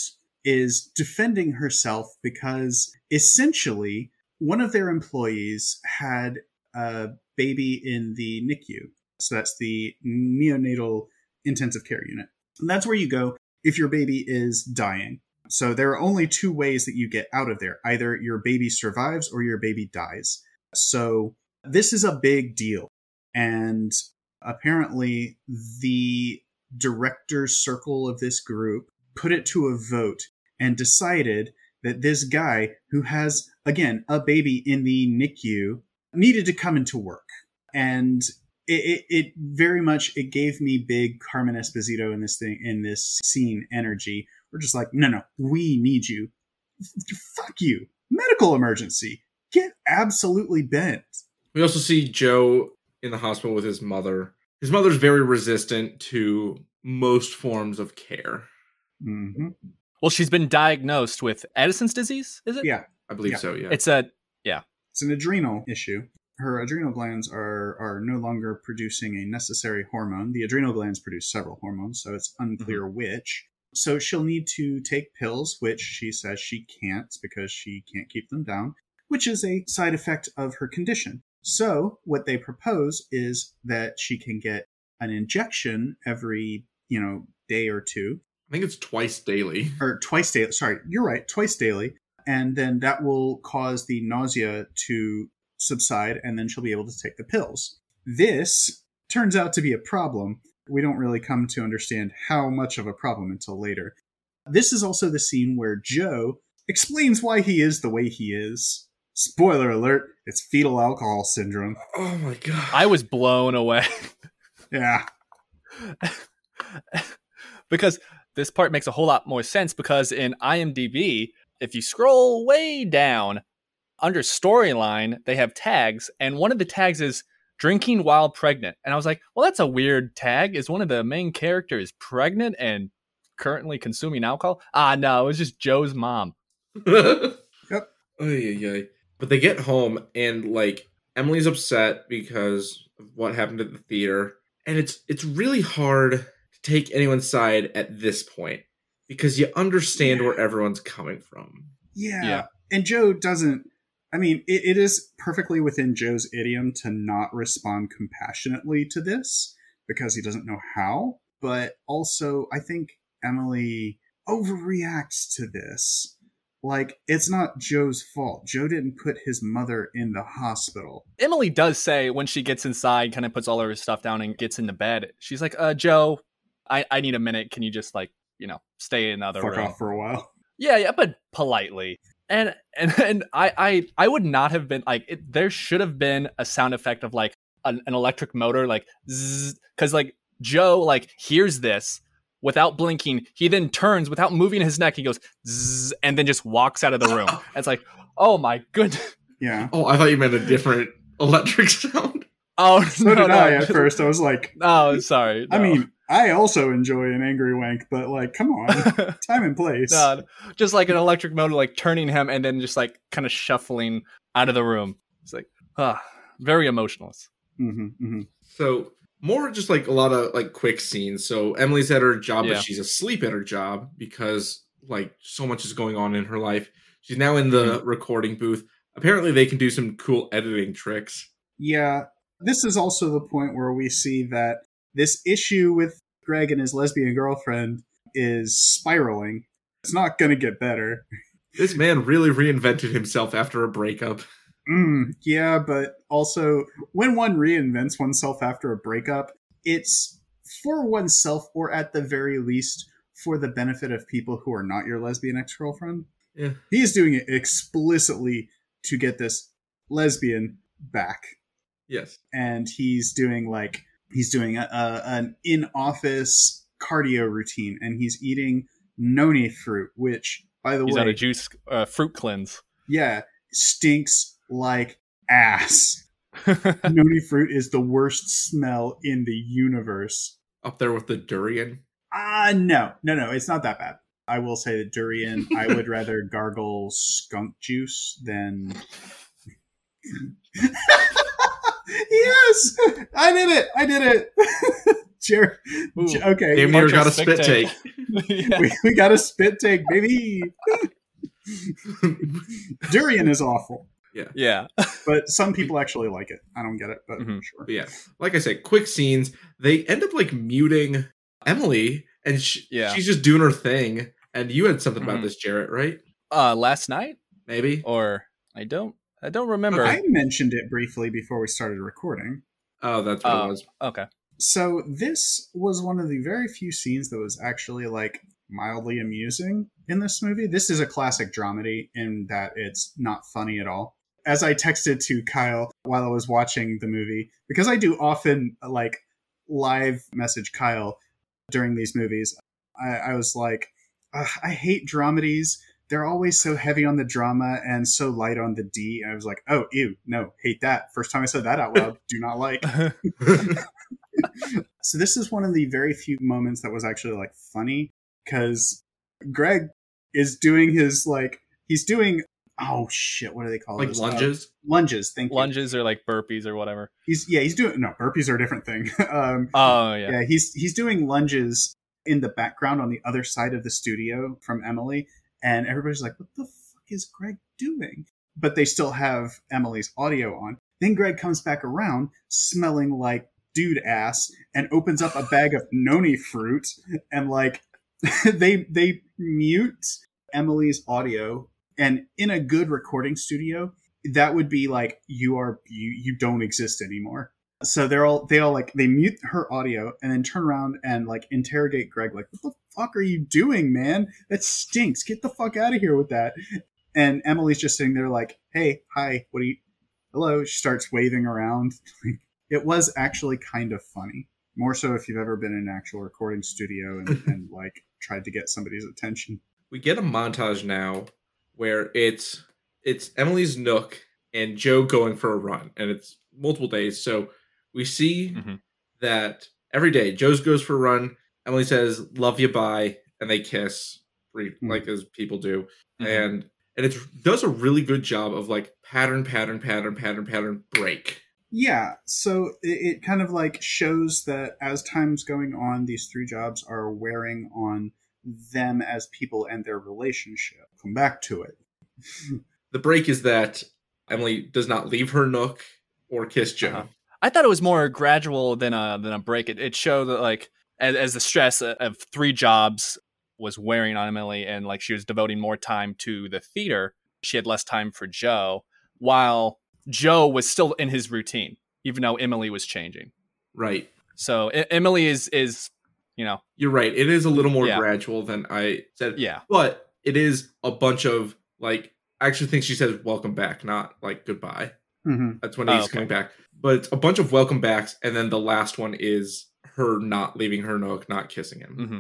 is defending herself because essentially one of their employees had a baby in the NICU. So that's the neonatal intensive care unit. And that's where you go if your baby is dying. So there are only two ways that you get out of there. Either your baby survives or your baby dies. So this is a big deal. And apparently the director's circle of this group put it to a vote and decided that this guy who has again a baby in the NICU needed to come into work and it, it, it very much it gave me big Cameron Esposito in this thing in this scene energy we're just like no no we need you F- fuck you medical emergency get absolutely bent We also see Joe in the hospital with his mother. His mother's very resistant to most forms of care. hmm Well, she's been diagnosed with Addison's disease. Is it? yeah I believe Yeah. so, yeah. It's a yeah, it's an adrenal issue. Her adrenal glands are are no longer producing a necessary hormone. The adrenal glands produce several hormones, so it's unclear mm-hmm. which. So she'll need to take pills, which she says she can't because she can't keep them down, which is a side effect of her condition. So what they propose is that she can get an injection every, you know, day or two I think it's twice daily. or twice daily. Sorry, you're right, twice daily, and then that will cause the nausea to subside, and then she'll be able to take the pills. This turns out to be a problem. We don't really come to understand how much of a problem until later. This is also the scene where Joe explains why he is the way he is. Spoiler alert, it's fetal alcohol syndrome. Oh my god. I was blown away Yeah. because this part makes a whole lot more sense because in IMDb, if you scroll way down under storyline, they have tags, and one of the tags is drinking while pregnant. And I was like, well, that's a weird tag. Is one of the main characters pregnant and currently consuming alcohol? Ah, no, it was just Joe's mom. yep. Oy, oy, oy. But they get home and like Emily's upset because of what happened at the theater, and it's it's really hard to take anyone's side at this point because you understand Yeah. where everyone's coming from. Yeah. Yeah. And Joe doesn't. I mean, it, it is perfectly within Joe's idiom to not respond compassionately to this because he doesn't know how. But also, I think Emily overreacts to this. Like, it's not Joe's fault. Joe didn't put his mother in the hospital. Emily does say when she gets inside, kind of puts all of her stuff down and gets into bed. She's like, "Uh, Joe, I I need a minute. Can you just like you know stay in another Fuck room?" off for a while. Yeah, yeah, but politely. And and and I I I would not have been like it, there should have been a sound effect of like an, an electric motor like because like Joe like hears this without blinking. He then turns without moving his neck. He goes zzz, and then just walks out of the room. And it's like oh my goodness. Yeah. Oh, I thought you meant a different electric sound. Oh So no did no. I at first. I was like, Oh sorry. I mean, I also enjoy an angry wank, but like, come on, time and place. No, just like an electric motor, like turning him and then just like kind of shuffling out of the room. It's like, ah, very emotionless. hmm hmm So more just like a lot of like quick scenes. So Emily's at her job, Yeah. but she's asleep at her job because like so much is going on in her life. She's now in the recording booth. Apparently, they can do some cool editing tricks. Yeah, this is also the point where we see that this issue with Greg and his lesbian girlfriend is spiraling. It's not going to get better. This man really reinvented himself after a breakup. Mm, yeah, but also when one reinvents oneself after a breakup, it's for oneself or at the very least for the benefit of people who are not your lesbian ex-girlfriend. Yeah. He is doing it explicitly to get this lesbian back. Yes. and he's doing like he's doing a, a, an in-office cardio routine and he's eating noni fruit which by the He's on way a juice uh, fruit cleanse. yeah stinks like ass noni fruit is the worst smell in the universe Up there with the durian. ah no no no it's not that bad i will say that durian i would rather gargle skunk juice than yes i did it i did it Jared, Ooh. Okay Damn near got a spit spit take. yeah. we, we got a spit take baby durian is awful yeah. Yeah. but some people actually like it i don't get it but Mhm. sure But yeah, like I said, quick scenes. They end up like muting Emily, and sh- Yeah. she's just doing her thing. And you had something about Mhm. this, Jarrett, right? Uh, last night, Maybe. or I don't, I don't remember. i mentioned it briefly before we started recording Oh, that's what Oh. it was. okay. So this was one of the very few scenes that was actually like mildly amusing in this movie. This is a classic dramedy in that it's not funny at all. As I texted to Kyle while I was watching the movie, because I do often like live message Kyle during these movies, I, I was like, I hate dramedies. They're always so heavy on the drama and so light on the D. And I was like, oh, ew, no, hate that. First time I said that out loud, do not like. So this is one of the very few moments that was actually like funny because Greg is doing his like he's doing oh shit what do they call it? like this? lunges. Uh, lunges thank you Lunges or like burpees or whatever. he's yeah he's doing no burpees are a different thing um Oh yeah. yeah he's he's doing lunges in the background on the other side of the studio from Emily and everybody's like what the fuck is Greg doing? But they still have Emily's audio on. Then Greg comes back around smelling like dude ass and opens up a bag of noni fruit and like they they mute Emily's audio. And in a good recording studio that would be like you are you you don't exist anymore. So they're all they all like they mute her audio and then turn around and like interrogate Greg like what the fuck are you doing man? That stinks. Get the fuck out of here with that. And Emily's just sitting there like hey hi what are you hello. She starts waving around. It was actually kind of funny. More so if you've ever been in an actual recording studio and, and like tried to get somebody's attention. We get a montage now where it's it's Emily's Nook and Joe going for a run, and it's multiple days. So we see Mhm. that every day Joe's goes for a run. Emily says, "Love you, bye," and they kiss, re- Mhm. like as people do. Mhm. And and it does a really good job of like pattern, pattern, pattern, pattern, pattern, break. Yeah, so it, it kind of like shows that as time's going on, these three jobs are wearing on them as people and their relationship. Come back to it. The break is that Emily does not leave her nook or kiss Joe. Uh-huh. I thought it was more gradual than a than a break. It, it showed that like as, as the stress of three jobs was wearing on Emily, and like she was devoting more time to the theater, she had less time for Joe, while Joe was still in his routine, even though Emily was changing. Right. So I- Emily is is you know You're right. It is a little more Yeah. gradual than I said. yeah But it is a bunch of like I actually think she says welcome back, not like goodbye. Mm-hmm. That's when Oh, he's okay. coming back. But it's a bunch of welcome backs, and then the last one is her not leaving her nook, not kissing him. hmm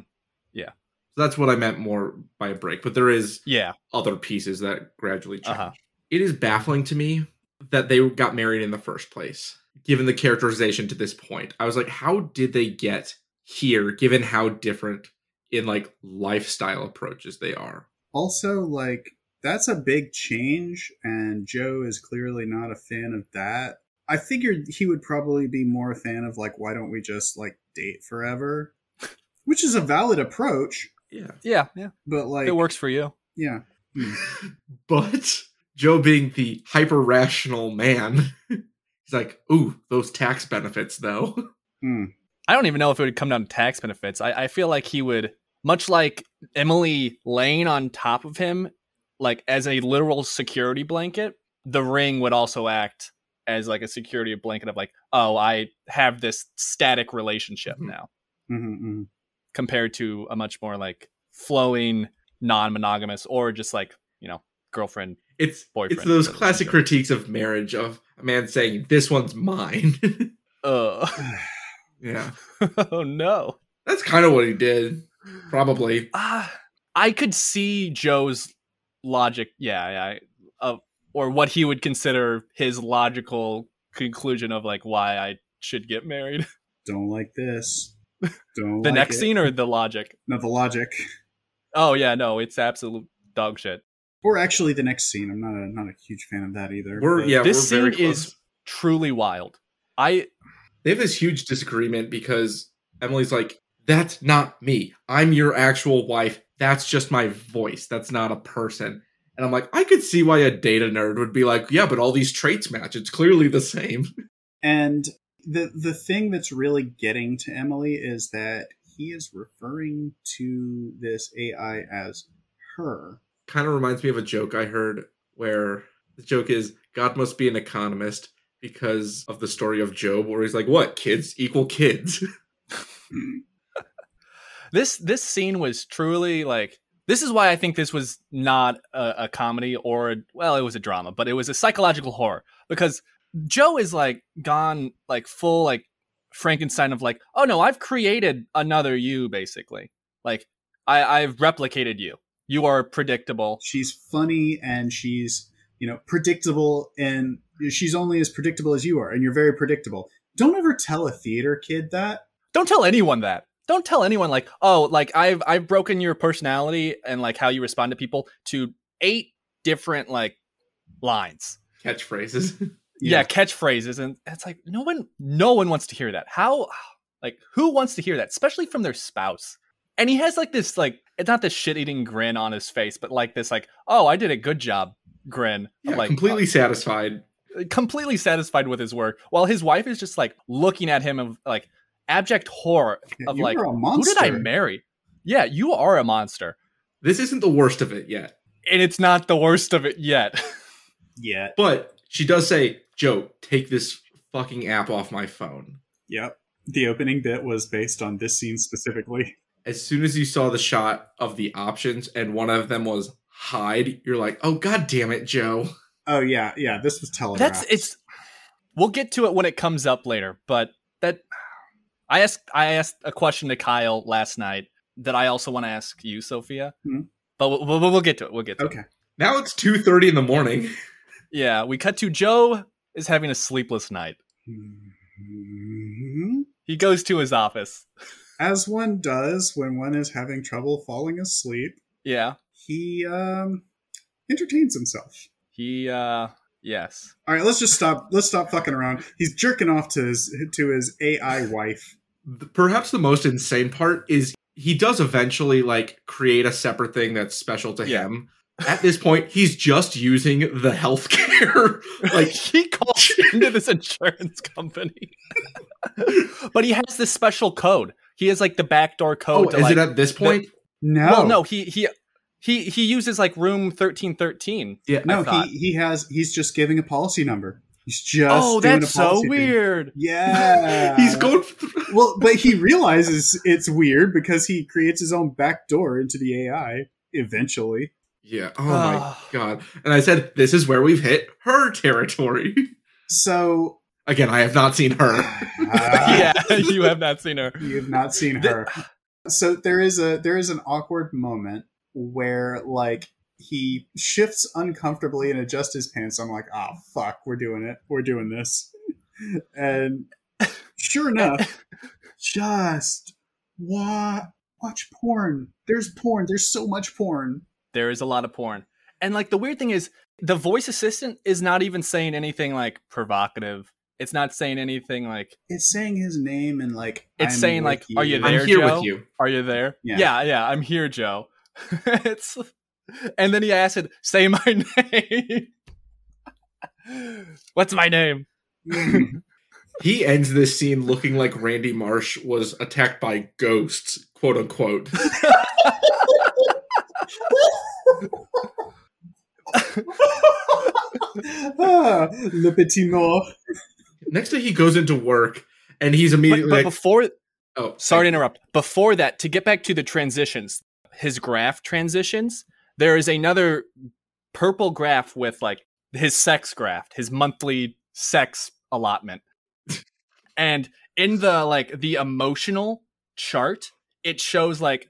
So that's what I meant more by a break. But there is yeah other pieces that gradually change. Uh-huh. It is baffling to me that they got married in the first place, given the characterization to this point. I was like, how did they get here, given how different in like lifestyle approaches they are? Also, like, that's a big change, and Joe is clearly not a fan of that. I figured he would probably be more a fan of, like, why don't we just, like, date forever? Which is a valid approach, Yeah. yeah yeah but, like, it works for you. yeah. but Joe being the hyper rational man, he's like, ooh, those tax benefits though. Hmm. I don't even know if it would come down to tax benefits. I, I feel like he would, much like Emily laying on top of him, like as a literal security blanket, the ring would also act as like a security blanket of like, oh, I have this static relationship Mhm. now, hmm hmm compared to a much more like flowing, non monogamous, or just like, you know, girlfriend. It's Boyfriend it's those classic critiques of marriage of a man saying, This one's mine. Uh, yeah. oh no. That's kind of what he did. Probably. Ah, I could see Joe's logic. Yeah, yeah, of or what he would consider his logical conclusion of like why I should get married. Don't like this. Don't the like next it. scene or the logic? No, the logic. Oh yeah, no, it's absolute dog shit. Or actually, the next scene. I'm not a not a huge fan of that either. We're yeah, This we're scene close. is truly wild. I they have this huge disagreement because Emily's like, That's not me. I'm your actual wife. That's just my voice. That's not a person. And I'm like, I could see why a data nerd would be like, Yeah, but all these traits match. It's clearly the same. And the the thing that's really getting to Emily is that he is referring to this AI as her. Kind of reminds me of a joke I heard where the joke is God must be an economist because of the story of Job, where he's like, What? Kids equal kids. this this scene was truly like this is why I think this was not a, a comedy or a, well, it was a drama, but it was a psychological horror because Joe is like gone like full like Frankenstein of like, oh no, I've created another you basically. Like I, I've replicated you. You are predictable. She's funny and she's you know predictable, and she's only as predictable as you are, and you're very predictable. Don't ever tell a theater kid that. Don't tell anyone that. Don't tell anyone like, oh, like I've I've broken your personality and like how you respond to people to eight different like lines. Catchphrases. yeah. catchphrases and it's like no one no one wants to hear that how like who wants to hear that especially from their spouse and he has like this like it's not this shit-eating grin on his face but like this like oh i did a good job grin Yeah, like completely satisfied. uh, completely satisfied with his work while his wife is just like looking at him of like abject horror of you like are a who did i marry yeah you are a monster This isn't the worst of it yet. and it's not the worst of it yet Yet. But she does say, Joe, take this fucking app off my phone. Yep. The opening bit was based on this scene specifically. As soon as you saw the shot of the options and one of them was hide, you're like, oh, god damn it, Joe. Oh yeah, yeah. This was telegraphed. That's it's. We'll get to it when it comes up later, but that I asked I asked a question to Kyle last night that I also want to ask you, Sophia. Hmm. But we'll, we'll, we'll get to it. We'll get to it. okay. Now it's 2.30 in the morning. Yeah, we cut to Joe is having a sleepless night. Mhm. He goes to his office. As one does when one is having trouble falling asleep, Yeah, he um entertains himself. He uh yes. All right, let's just stop. Let's stop fucking around. He's jerking off to his to his AI wife. Perhaps the most insane part is he does eventually like create a separate thing that's special to Yeah. him. At this point, he's just using the healthcare. like he calls into this insurance company. but he has this special code. He has like the backdoor oh, code to is like it at this point? No, Well, no, he he he he uses like room 1313. yeah. No. He he has. He's just giving a policy number. He's just. Oh, doing that's a so policy thing. weird. Yeah, He's going through well, but he realizes it's weird because he creates his own back door into the AI eventually. Yeah. Oh my god. And I said, this is where we've hit her territory. So Again, I have not seen her. yeah, you have not seen her. you have not seen her. So there is a there is an awkward moment where like he shifts uncomfortably and adjusts his pants. I'm like, oh fuck, we're doing it. We're doing this. And sure enough, just wa- watch porn. There's porn. There's so much porn. There is a lot of porn. And like the weird thing is the voice assistant is not even saying anything like provocative. It's not saying anything like It's saying his name and like It's I'm saying, with like, are you I'm there, here Joe? with you. Are you there? Yeah. Yeah, yeah, I'm here, Joe. it's and then he asked, "Say my name." What's my name? He ends this scene looking like Randy Marsh was attacked by ghosts, quote unquote. ah, Le Petit Mort. Next day, he goes into work and he's immediately but like, before, "Oh, sorry to interrupt. Before that, to get back to the transitions, his graph transitions. There is another purple graph with like his sex graph, his monthly sex allotment, and in the like the emotional chart, it shows like,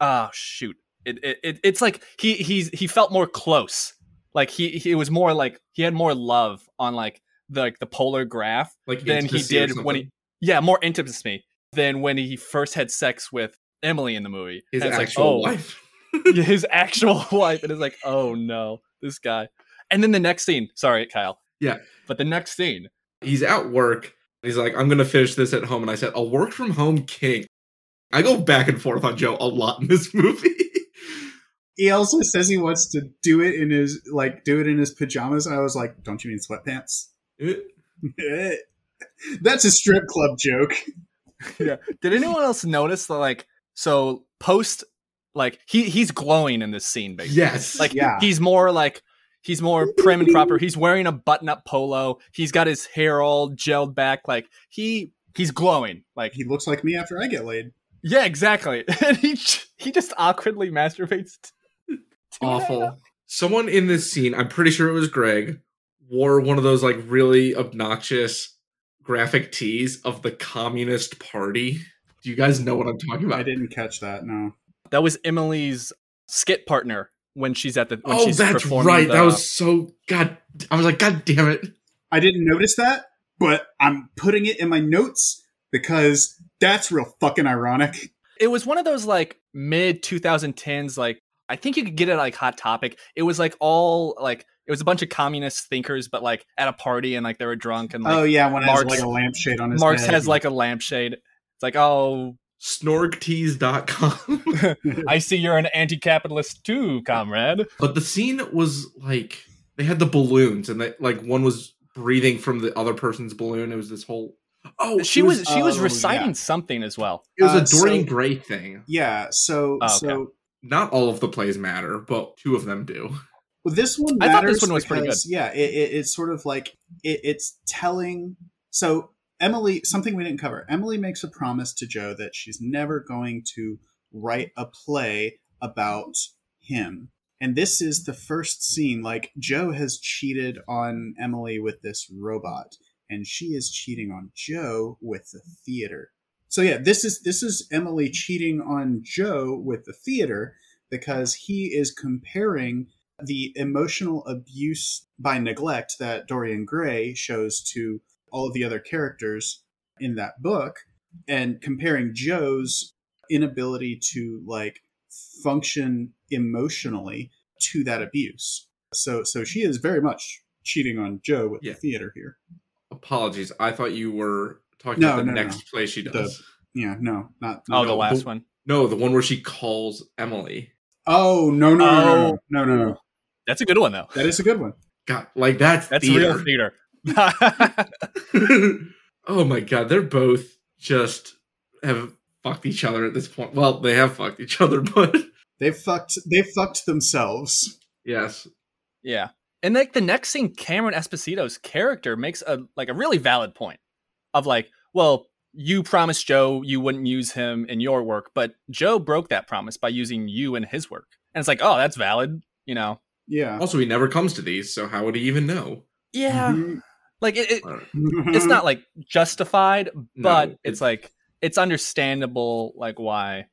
oh shoot, it, it, it it's like he he's he felt more close. Like he he was more like he had more love on like the like the polar graph like than he did when he yeah more intimacy than when he first had sex with Emily in the movie. his And actual like, oh, wife. his actual wife, and it's like, oh no, this guy. And then the next scene, sorry, Kyle. Yeah. but the next scene, He's at work. He's like, I'm gonna finish this at home, and I said, "A work from home king." I go back and forth on Joe a lot in this movie. He also says he wants to do it in his like do it in his pajamas. And I was like, don't you mean sweatpants? Eh. That's a strip club joke. yeah. Did anyone else notice that? Like, so post, like he he's glowing in this scene, basically. yes, Like Yeah. he's more like he's more prim and proper. He's wearing a button-up polo. He's got his hair all gelled back. Like he he's glowing. Like He looks like me after I get laid. yeah, exactly. And he he just awkwardly masturbates. to- to that. awful. Someone in this scene, I'm pretty sure it was Greg, wore one of those like really obnoxious graphic tees of the Communist Party. Do you guys know what I'm talking about? I didn't catch that. No. That was Emily's skit partner when she's at the. When oh, she's that's performing right. the- That was so god. I was like, God damn it. I didn't notice that, but I'm putting it in my notes because that's real fucking ironic. It was one of those like mid 2010s. Like I think you could get it like Hot Topic. It was like all like it was a bunch of communist thinkers, but like at a party and like they were drunk and like oh yeah, when it has Mark's- like a lampshade on his Marx head. has like a lampshade. It's like, oh, Snorgtees.com. I see you're an anti-capitalist too, comrade. but the scene was like they had the balloons and they like one was breathing from the other person's balloon. It was this whole Oh, she it was, she was oh, reciting yeah. something as well. it was Uh, a Dorian so- Gray thing. yeah. So Oh, okay. so Not all of the plays matter, but two of them do. Well, this one I thought this one was pretty because, Yeah, it, it, it's sort of like it, it's telling. So Emily, something we didn't cover. Emily makes a promise to Joe that she's never going to write a play about him. And this is the first scene. Like Joe has cheated on Emily with this robot, and she is cheating on Joe with the theater. So yeah, this is this is Emily cheating on Joe with the theater because he is comparing the emotional abuse by neglect that Dorian Gray shows to all of the other characters in that book and comparing Joe's inability to like function emotionally to that abuse. So so she is very much cheating on Joe with Yeah. the theater here. Apologies. I thought you were talking No, about the no, no. next play she does. Yeah, no, not. Oh, no. the last the- one. No, the one where she calls Emily. Oh no no no Oh. no no no no! Oh. That's a good one though. That is a good one. God, like that's That's theater. real theater. oh my god, they're both just have fucked each other at this point. Well, they have fucked each other, but they've fucked. They fucked themselves. yes. yeah. And like the next scene, Cameron Esposito's character makes a like a really valid point of like, well, you promised Joe you wouldn't use him in your work, but Joe broke that promise by using you in his work. And it's like, oh, that's valid, you know. Yeah. Also, he never comes to these, so how would he even know? Yeah. Mhm. Like it, it I it's not like justified, but No, it's like it's understandable like why.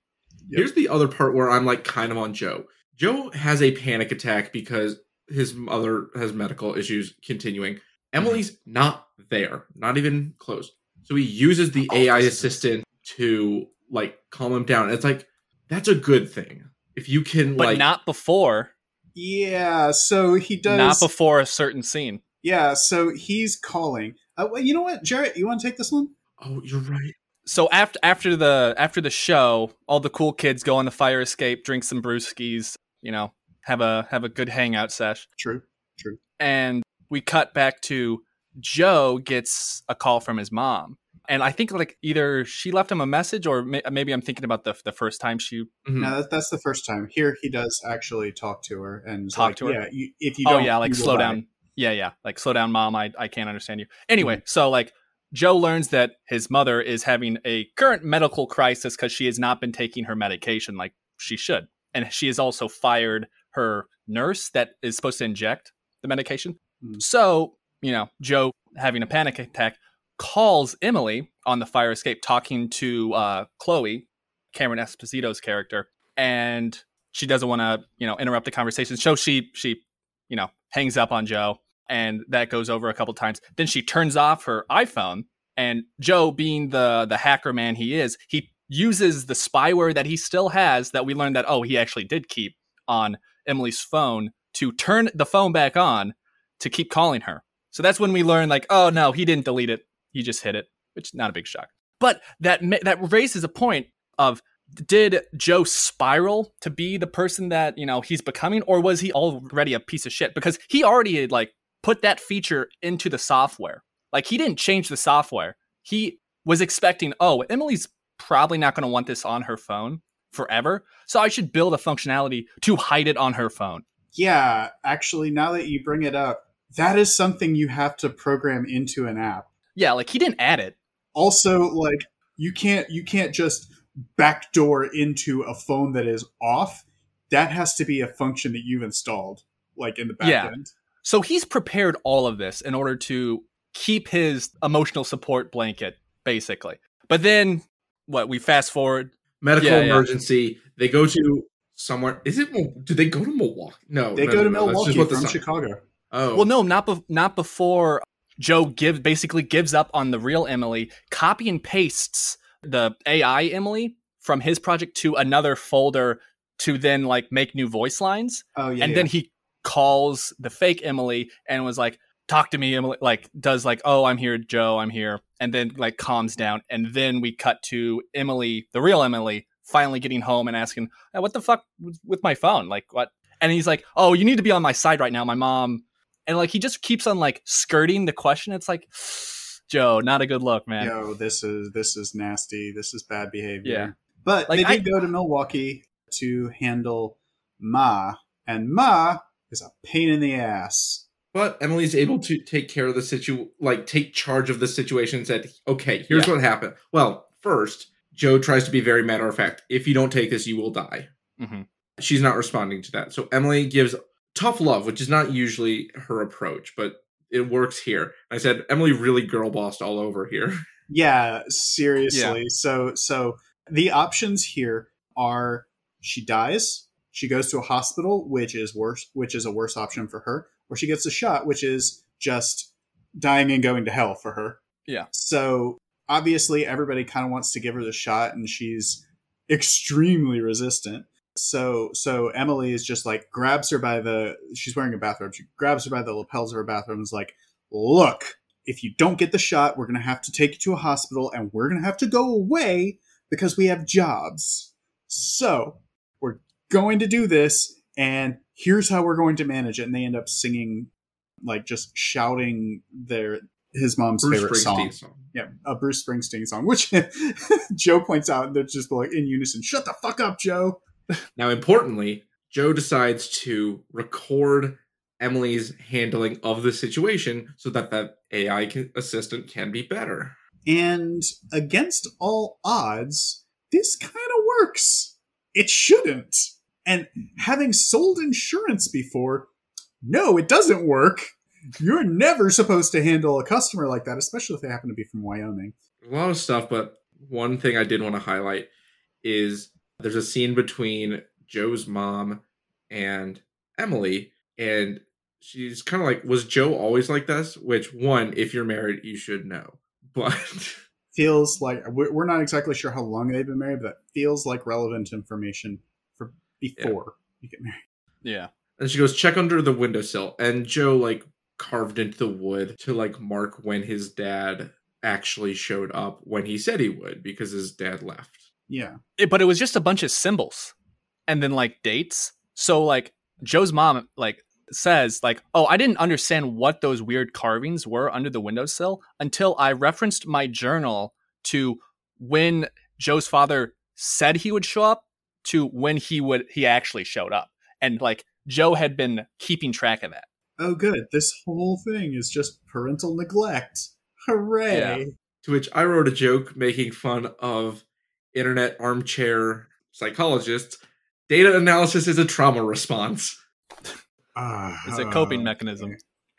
Here's the other part where I'm like kind of on Joe. Joe has a panic attack because his mother has medical issues continuing. Emily's mm-hmm. not there, not even close. So he uses the AI assistant to like calm him down. It's like that's a good thing. If you can But like not before. Yeah. So he does. Not before a certain scene. Yeah. So he's calling. Uh, well, you know what, Jarrett? You want to take this one? Oh, you're right. so after after the after the show, all the cool kids go on the fire escape, drink some brewskis, you know, have a have a good hangout sesh, True. True. And we cut back to Joe gets a call from his mom, and I think like either she left him a message or may, maybe I'm thinking about the the first time she. Mhm. Now that, that's the first time. Here he does actually talk to her and Talk like, to her? Yeah. You, if you Oh don't, yeah, like you will slow die." down. Yeah, yeah, like slow down, mom. I I can't understand you. Anyway, so like. Joe learns that his mother is having a current medical crisis because she has not been taking her medication like she should. And she has also fired her nurse that is supposed to inject the medication. Hmm. So, you know, Joe having a panic attack calls Emily on the fire escape talking to uh, Chloe, Cameron Esposito's character, and she doesn't want to, you know, interrupt the conversation. So she she, you know, hangs up on Joe and that goes over a couple times. Then she turns off her iPhone and Joe being the the hacker man he is, he uses the spyware that he still has that we learned that oh, he actually did keep on Emily's phone to turn the phone back on to keep calling her. So that's when we learn like oh no, he didn't delete it. He just hit it, which not a big shock. But that that raises a point of did Joe spiral to be the person that, you know, he's becoming or was he already a piece of shit because he already had like put that feature into the software. Like he didn't change the software. He was expecting, oh, Emily's probably not going to want this on her phone forever. So I should build a functionality to hide it on her phone. Yeah. Actually, now that you bring it up, that is something you have to program into an app. Yeah, like he didn't add it. Also, like you can't you can't just backdoor into a phone that is off. That has to be a function that you've installed, like in the back Yeah. end. So he's prepared all of this in order to keep his emotional support blanket, basically. But then, what, we fast forward Medical Yeah, yeah. emergency. They go to somewhere. Is it? Do they go to Milwaukee? No, They no, go no, to no, Milwaukee what the from Chicago. Oh, Well, no, not bef- not before Joe gives basically gives up on the real Emily, copy and pastes the AI Emily from his project to another folder to then like make new voice lines, Oh yeah. and yeah. then he calls the fake Emily and was like, "Talk to me, Emily." Like does like, "Oh, I'm here, Joe. I'm here," and then like calms down, and then we cut to Emily, the real Emily, finally getting home and asking, "Hey, "What the fuck with- with my phone? Like what?" And he's like, "Oh, you need to be on my side right now. My mom." And like he just keeps on like skirting the question. It's like, Joe, not a good look, man. Yo, this is this is nasty. This is bad behavior. Yeah. But Like, they I- did go to Milwaukee to handle Ma, and Ma is a pain in the ass. But Emily's able to take care of the situ, like take charge of the situation. and Said, "Okay, here's Yeah. what happened." Well, first, Joe tries to be very matter of fact. If you don't take this, you will die. hmm She's not responding to that. So Emily gives tough love, which is not usually her approach, but it works here. I said Emily really girl bossed all over here. Yeah, seriously. So so the options here are she dies, she goes to a hospital, which is worse which is a worse option for her, or she gets a shot, which is just dying and going to hell for her. Yeah. So obviously everybody kind of wants to give her the shot and she's extremely resistant. So so Emily is just like grabs her by the she's wearing a bathrobe. She grabs her by the lapels of her bathrobe and is like, "Look, if you don't get the shot, we're gonna have to take you to a hospital, and we're gonna have to go away because we have jobs. So going to do this, and here's how we're going to manage it." And they end up singing, like just shouting their his mom's Bruce favorite song. Song. Yeah, a Bruce Springsteen song, which Joe points out, and they're just like in unison. Shut the fuck up, Joe. Now, importantly, Joe decides to record Emily's handling of the situation so that that AI can, assistant can be better. And against all odds, this kind of works. It shouldn't. And having sold insurance before, no, it doesn't work. You're never supposed to handle a customer like that, especially if they happen to be from Wyoming. A lot of stuff, but one thing I did want to highlight is there's a scene between Joe's mom and Emily, and she's kind of like, Was Joe always like this? Which, one, if you're married, you should know. But Feels like we're not exactly sure how long they've been married, but that feels like relevant information for before you get married. Yeah. And she goes, check under the windowsill. And Joe, like, carved into the wood to, like, mark when his dad actually showed up when he said he would because his dad left. Yeah. It- but it was just a bunch of symbols and then like dates. So like Joe's mom like says like, "Oh, I didn't understand what those weird carvings were under the windowsill until I referenced my journal to when Joe's father said he would show up to when he would he actually showed up." And like Joe had been keeping track of that. Oh, good. This whole thing is just parental neglect. Hooray. Yeah. To which I wrote a joke making fun of internet armchair psychologists. Data analysis is a trauma response. Ah, It's a coping mechanism.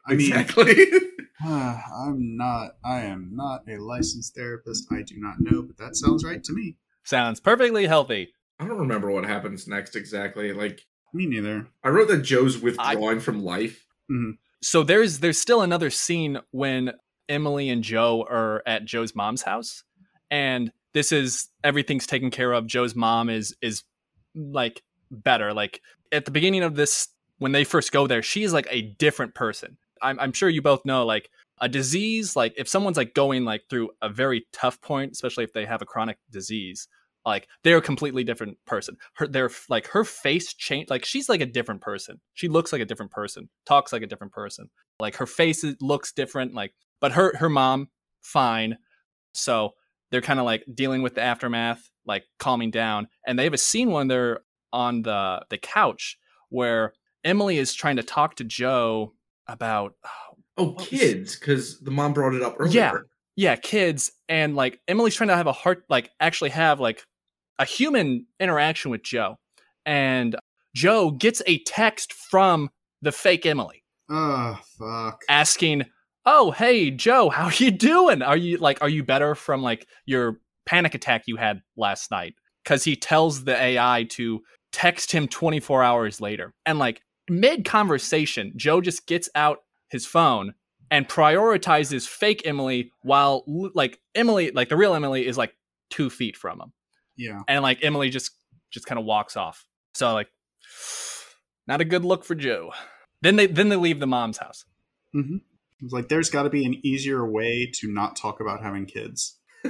I mean, exactly. ah, I'm not. I am not a licensed therapist. I do not know, but that sounds right to me. Sounds perfectly healthy. I don't remember what happens next exactly. Like Me neither. I wrote that Joe's withdrawing from life. Mm-hmm. so there's there's still another scene when Emily and Joe are at Joe's mom's house and this is everything's taken care of Joe's mom is is like better like at the beginning of this when they first go there she's like a different person I'm, I'm sure you both know like a disease like if someone's like going like through a very tough point especially if they have a chronic disease like they're a completely different person. Her they're like her face changed like she's like a different person. She looks like a different person talks like a different person. Like her face looks different like but her her mom fine. So they're kind of like dealing with the aftermath like calming down. And they have a scene when they're on the the couch where emily is trying to talk to joe about uh, Oh, What kids, because the mom brought it up earlier. Yeah. yeah kids. And like emily's trying to have a heart like actually have like a human interaction with joe. And joe gets a text from the fake emily. Oh, fuck. asking oh hey joe how you doing? Are you like are you better from like your panic attack you had last night? Because he tells the ai to text him 24 hours later. And like mid conversation joe just gets out his phone and prioritizes fake emily while like emily like the real emily is like two feet from him Yeah. and like emily just just kind of walks off so like not a good look for joe then they then they leave the mom's house Mm-hmm. It's like there's got to be an easier way to not talk about having kids.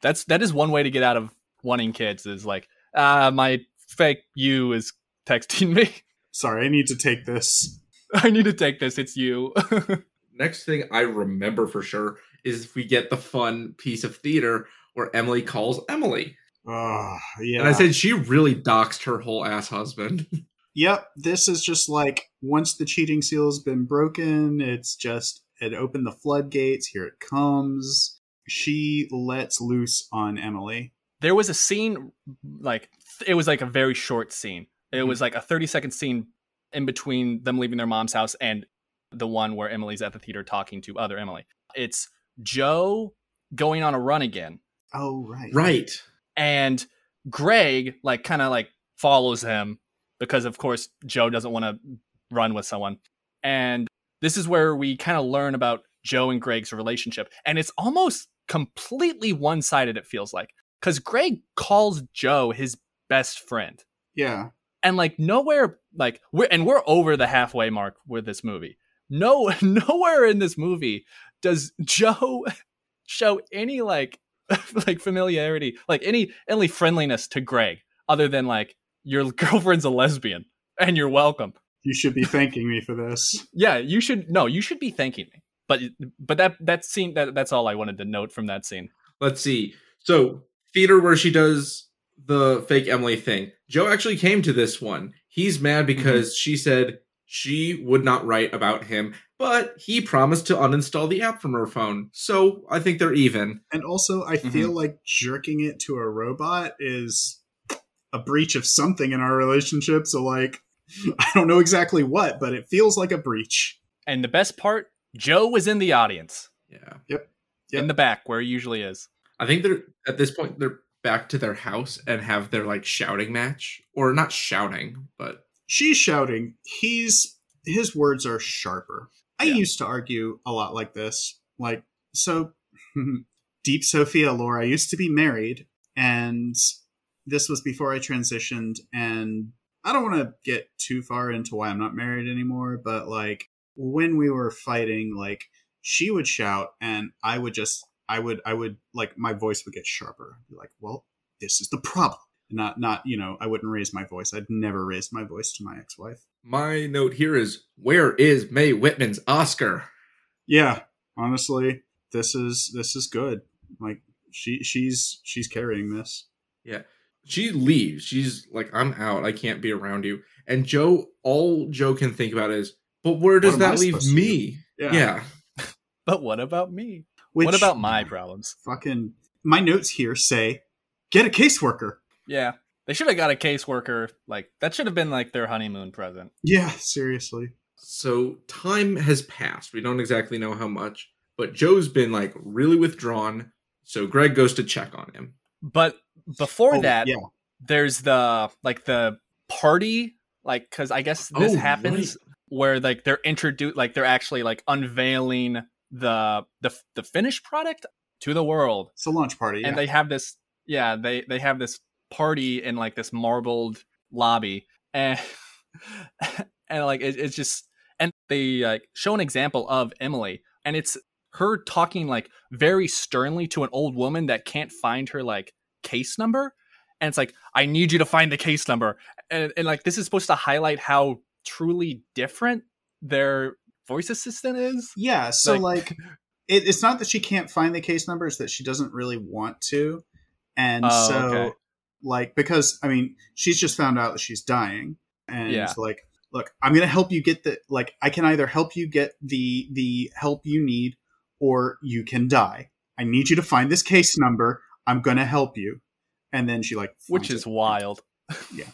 That's that is one way to get out of wanting kids is like, uh, my fake you is texting me. Sorry, I need to take this. I need to take this. It's you. Next thing I remember for sure is we get the fun piece of theater where Emily calls Emily. Oh, yeah. And I said she really doxed her whole ass husband. Yep, this is just like once the cheating seal has been broken, it's just it opened the floodgates. Here it comes. She lets loose on Emily. there was a scene like it was like a very short scene. It Mhm. was like a 30 second scene in between them leaving their mom's house and the one where Emily's at the theater talking to other Emily. It's Joe going on a run again Oh right, right. and Greg like kind of like follows him because of course Joe doesn't want to run with someone. And this is where we kind of learn about Joe and Greg's relationship and it's almost completely one-sided it feels like cuz Greg calls Joe his best friend. Yeah. and like nowhere like we're and we're over the halfway mark with this movie no nowhere in this movie does joe show any like like familiarity like any any friendliness to greg other than like your girlfriend's a lesbian and you're welcome You should be thanking me for this. yeah you should no you should be thanking me but but that that scene that that's all i wanted to note from that scene Let's see. So, theater where she does the fake Emily thing. Joe actually came to this one. He's mad mm-hmm. because she said she would not write about him, but he promised to uninstall the app from her phone. So, I think they're even. And also, I mm-hmm. feel like jerking it to a robot is a breach of something in our relationship. So, like, I don't know exactly what, but it feels like a breach. and the best part joe was in the audience Yeah. Yep. in the back where he usually is I think they're at this point they're back to their house and have their like shouting match or not shouting, but She's shouting. He's his words are sharper. I Yeah. used to argue a lot like this. Like, so deep Sophia lore, I used to be married, and this was before I transitioned, and I don't want to get too far into why I'm not married anymore, but like when we were fighting, like she would shout and I would just I would I would like my voice would get sharper. Be like, well, this is the problem. Not not, you know, I wouldn't raise my voice. I'd never raised my voice to my ex-wife. my note here is where is Mae Whitman's Oscar? Yeah, honestly, this is this is good. Like she she's she's carrying this. Yeah she leaves. She's like, I'm out. I can't be around you. And Joe, all Joe can think about is, but where does am I that leave supposed to me? Yeah. But what about me? Which, what about my problems? fucking my notes here say get a caseworker. Yeah. They should have got a caseworker. Like that should have been like their honeymoon present. Yeah, seriously. So time has passed. We don't exactly know how much, but Joe's been like really withdrawn. So Greg goes to check on him. But before Oh, that, yeah. there's the like the party, like because I guess this Oh, happens where like they're introduced, like they're actually like unveiling the the the finished product to the world, It's a launch party. and they have this yeah they they have this party in like this marbled lobby and and like it, it's just and they like show an example of emily and it's her talking like very sternly to an old woman that can't find her like case number and it's like i need you to find the case number and, and like this is supposed to highlight how truly different their voice assistant is Yeah, so Like- like, it, it's not that she can't find the case number; it's that she doesn't really want to, and Oh, so okay. Like because I mean she's just found out that she's dying, and Yeah. like, look, I'm gonna help you get the like I can either help you get the the help you need, or you can die. I need you to find this case number. I'm gonna help you, and then she like which is it. wild yeah,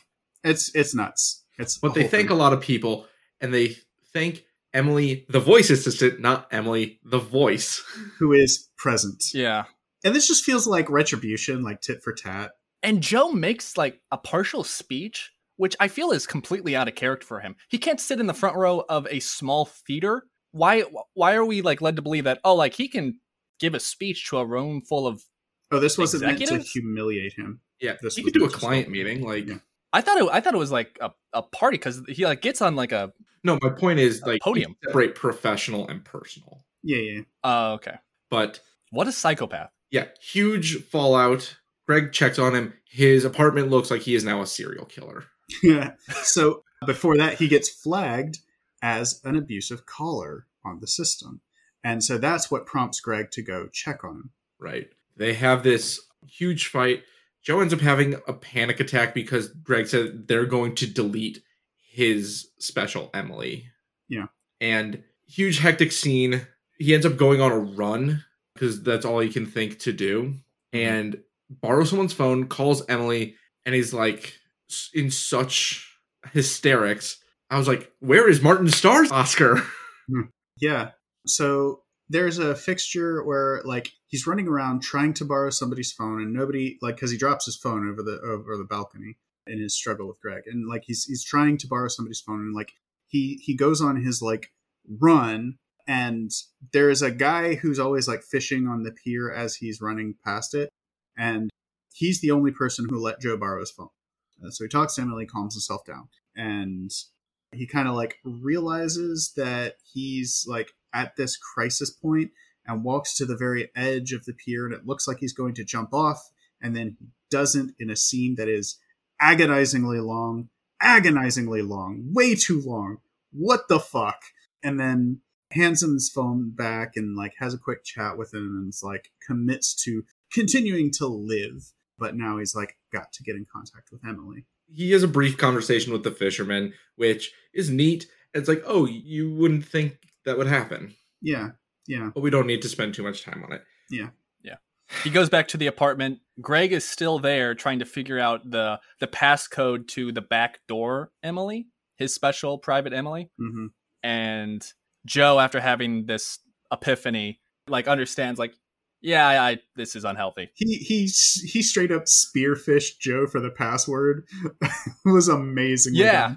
it's it's nuts. It's But they whole thank thing. a lot of people and they thank Emily, the voice assistant, not Emily, the voice. who is present, yeah and this just feels like retribution, like tit for tat. And Joe makes like a partial speech, which I feel is completely out of character for him. He can't sit in the front row of a small theater. Why why are we like led to believe that oh like he can give a speech to a room full of Oh, this wasn't meant to humiliate him. Yeah, This he could do a client meeting. Like, Yeah. I thought it I thought it was like a, a party because he like gets on like a no, my point is like podium. you separate professional and personal. Yeah, yeah. oh okay. But What a psychopath. yeah, huge fallout. Greg checks on him. His apartment looks like he is now a serial killer. Yeah. so before that, he gets flagged as an abusive caller on the system. And so that's what prompts Greg to go check on him. Right. They have this huge fight. Joe ends up having a panic attack because Greg said they're going to delete his special Emily. Yeah. And huge hectic scene. He ends up going on a run because that's all he can think to do. Mm-hmm. And borrows someone's phone, calls Emily, and he's like in such hysterics. I was like, "Where is Martin Starr's Oscar?" Hmm. Yeah. So there's a fixture where like he's running around trying to borrow somebody's phone and nobody like because he drops his phone over the over the balcony in his struggle with Greg and like he's he's trying to borrow somebody's phone and like he he goes on his like run and there is a guy who's always like fishing on the pier as he's running past it and he's the only person who let Joe borrow his phone. Uh, so he talks to Emily, calms himself down, and he kind of like realizes that he's like at this crisis point and walks to the very edge of the pier and it looks like he's going to jump off. And then he doesn't in a scene that is agonizingly long agonizingly long way too long. What the fuck? And then hands him his phone back and like has a quick chat with him and like commits to continuing to live but now he's like got to get in contact with emily He has a brief conversation with the fisherman, which is neat. It's like, oh, you wouldn't think that would happen, yeah yeah but we don't need to spend too much time on it. Yeah. Yeah. He goes back to the apartment. Greg is still there trying to figure out the the passcode to the back door Emily, his special private Emily. hmm And Joe, after having this epiphany, like understands like, yeah, I, I this is unhealthy. he he he straight up spearphished joe for the password it was amazing Yeah.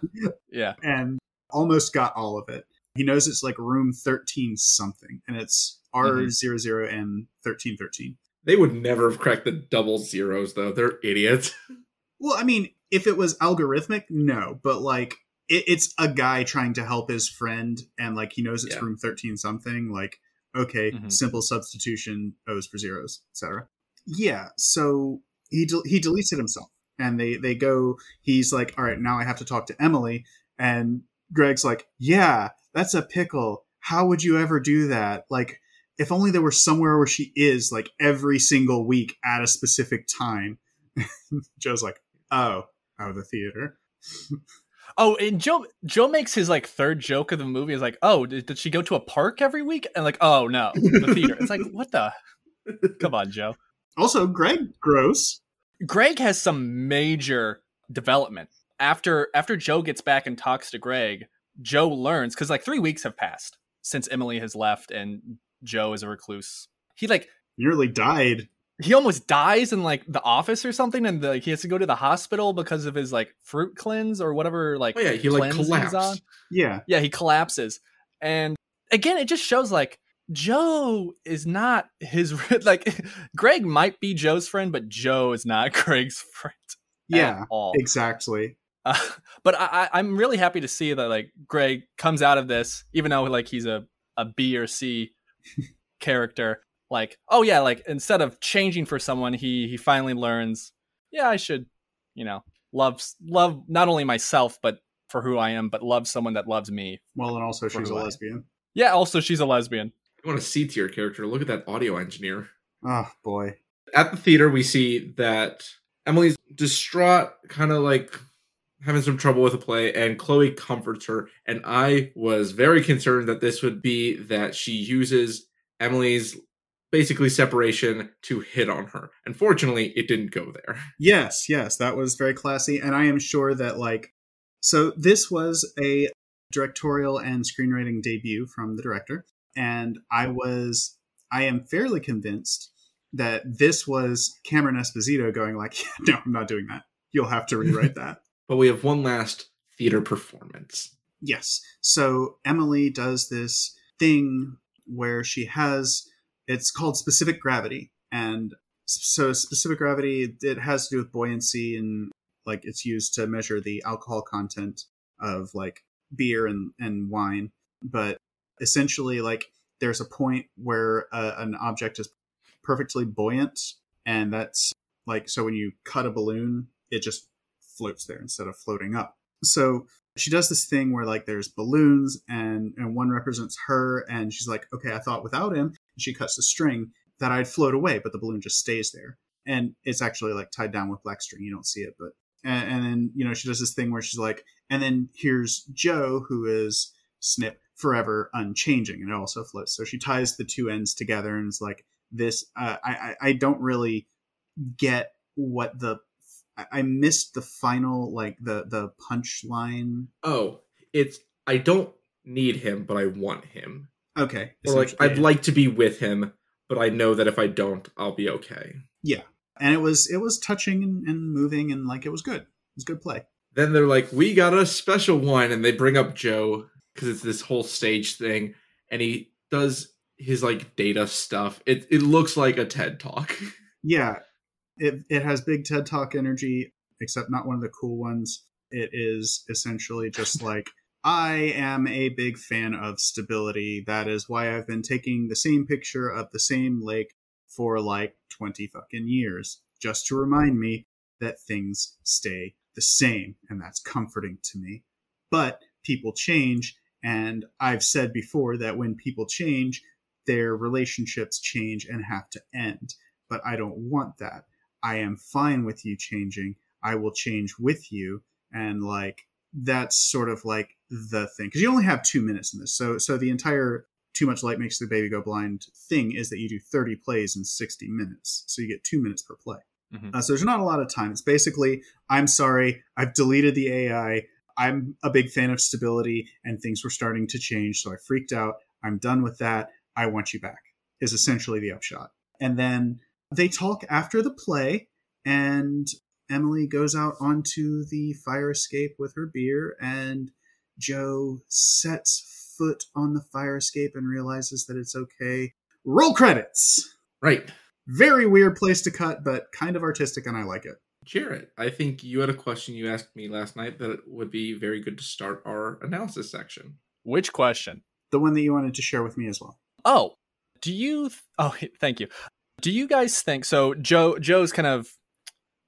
Yeah. and almost got all of it he knows it's like room 13 something and it's r00 mm-hmm. zero and 1313 They would never have cracked the double zeros, though. They're idiots. Well, I mean, if it was algorithmic, no, but like it, it's a guy trying to help his friend, and like he knows it's Yeah. room thirteen something. Like, okay, Mhm. simple substitution, O's for zeros, etc. Yeah, so he del- he deletes it himself, and they they go. He's like, all right, now I have to talk to Emily, and Greg's like, yeah, that's a pickle. How would you ever do that? Like. If only there were somewhere where she is, like every single week at a specific time. Joe's like, oh, oh, the theater. Oh, and Joe Joe makes his like third joke of the movie is like, oh, did, did she go to a park every week? And like, oh no, the theater. It's like, what the? Come on, Joe. Also, Greg gross. Greg has some major development after after Joe gets back and talks to Greg. Joe learns because like three weeks have passed since Emily has left and Joe is a recluse. He like Nearly died. He almost dies in like the office or something, and like he has to go to the hospital because of his like fruit cleanse or whatever. Like Oh yeah, he like cleanse he's on. Yeah. yeah, he collapses. And again, it just shows like Joe is not his like Greg might be Joe's friend, but Joe is not Greg's friend. at Yeah. all. Exactly. Uh, but I, I, I'm really happy to see that like Greg comes out of this, even though like he's a a B or C character. Like, oh yeah, like instead of changing for someone, he he finally learns, yeah, I should, you know, love love not only myself but for who I am, but love someone that loves me. Well, and also she's a who I am. lesbian. Yeah, also she's a lesbian. You want a C tier character? Look at that audio engineer. Oh boy. At the theater, we see that Emily's distraught, kind of like having some trouble with a play, and Chloe comforts her. And I was very concerned that this would be that she uses Emily's basically separation to hit on her. Unfortunately, it didn't go there. Yes, yes, that was very classy, and I am sure that like, so this was a directorial and screenwriting debut from the director, and I was, I am fairly convinced that this was Cameron Esposito going like, no, I'm not doing that. You'll have to rewrite that. But we have one last theater performance. Yes. So Emily does this thing where she has it's called specific gravity and so specific gravity it has to do with buoyancy and like it's used to measure the alcohol content of like beer and, and wine. But essentially like there's a point where uh, an object is perfectly buoyant and that's like so when you cut a balloon it just floats there instead of floating up. So she does this thing where like there's balloons and and one represents her and she's like okay i thought without him she cuts the string that i'd float away but the balloon just stays there and it's actually like tied down with black string you don't see it but and, and then you know she does this thing where she's like and then here's joe who is snip forever unchanging and it also floats so she ties the two ends together and is like this uh, I, I don't really get what the I missed the final like the the punchline. Oh, it's I don't need him, but I want him. Okay, Or like I'd like to be with him, but I know that if I don't, I'll be okay. Yeah. And it was it was touching and, and moving and like it was good. It was good play. Then they're like, "We got a special one," and they bring up Joe because it's this whole stage thing, and he does his like data stuff. It it looks like a TED talk. Yeah, it it has big TED Talk energy, except not one of the cool ones. It is essentially just like I am a big fan of stability. That is why I've been taking the same picture of the same lake for like 20 fucking years, just to remind me that things stay the same. And that's comforting to me. But people change. And I've said before that when people change, their relationships change and have to end. But I don't want that. I am fine with you changing. I will change with you. And like, that's sort of like the thing because you only have two minutes in this. So so the entire too much light makes the baby go blind thing is that you do 30 plays in 60 minutes. So you get two minutes per play. Mhm. Uh, so there's not a lot of time. It's basically, I'm sorry, I've deleted the AI. I'm a big fan of stability and things were starting to change. So I freaked out. I'm done with that. I want you back, is essentially the upshot. And then they talk after the play, and Emily goes out onto the fire escape with her beer, and Joe sets foot on the fire escape and realizes that it's okay. Roll credits! Right. Very weird place to cut, but kind of artistic, and I like it. Jarrett, I think you had a question you asked me last night that would be very good to start our analysis section. Which question? The one that you wanted to share with me as well. Oh, do you? Th- oh, thank you. Do you guys think so? Joe Joe's kind of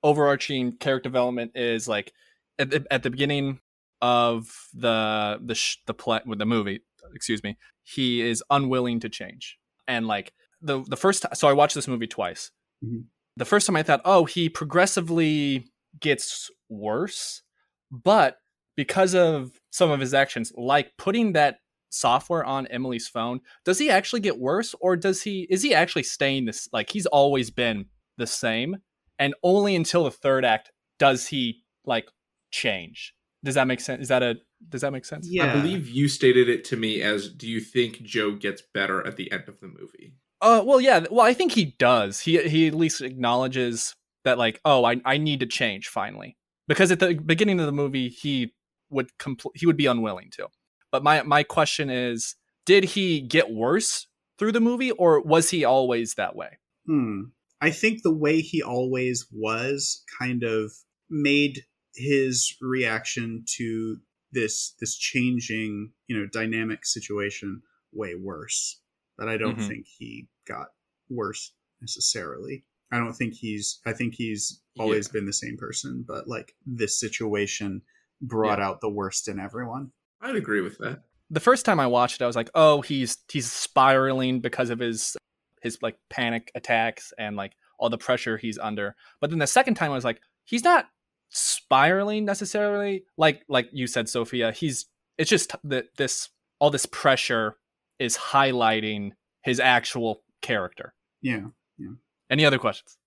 overarching character development is like at the, at the beginning of the the sh- the play with the movie. Excuse me. He is unwilling to change, and like the the first. So I watched this movie twice. Mhm. The first time I thought, oh, he progressively gets worse, but because of some of his actions, like putting that software on Emily's phone, does he actually get worse or does he is he actually staying this like he's always been the same and only until the third act does he like change? Does that make sense? Is that a does that make sense? Yeah. I believe you stated it to me as do you think Joe gets better at the end of the movie? Uh well yeah, well I think he does. He he at least acknowledges that like oh I I need to change finally. Because at the beginning of the movie he would compl- he would be unwilling to. But my my question is did he get worse through the movie or was he always that way? Hmm. I think the way he always was kind of made his reaction to this this changing, you know, dynamic situation way worse. But I don't Mhm. think he got worse necessarily. I don't think he's I think he's always Yeah. been the same person, but like this situation brought Yeah. out the worst in everyone. I'd agree with that. the first time I watched it, I was like, oh, he's he's spiraling because of his his like panic attacks and like all the pressure he's under. But then the second time, I was like, he's not spiraling necessarily. Like like you said, Sophia, he's it's just that this all this pressure is highlighting his actual character. Yeah. Yeah. Any other questions?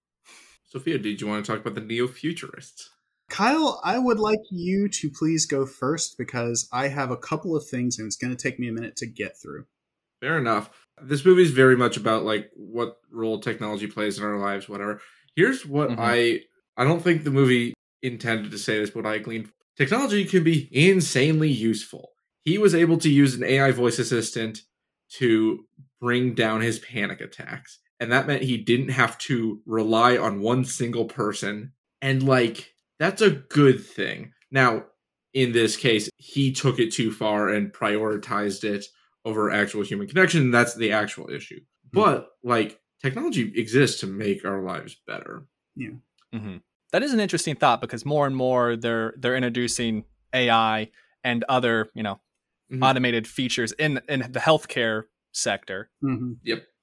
Sophia, did you want to talk about the neo futurists? Kyle, I would like you to please go first because I have a couple of things and it's going to take me a minute to get through. Fair enough. This movie is very much about like what role technology plays in our lives, whatever. Here's what Mhm. I I don't think the movie intended to say this, but I gleaned technology can be insanely useful. He was able to use an AI voice assistant to bring down his panic attacks. And that meant he didn't have to rely on one single person. And like that's a good thing. Now, in this case, he took it too far and prioritized it over actual human connection. That's the actual issue. But like technology exists to make our lives better. Yeah. hmm That is an interesting thought because more and more they're they're introducing AI and other you know Mhm. automated features in in the healthcare sector. hmm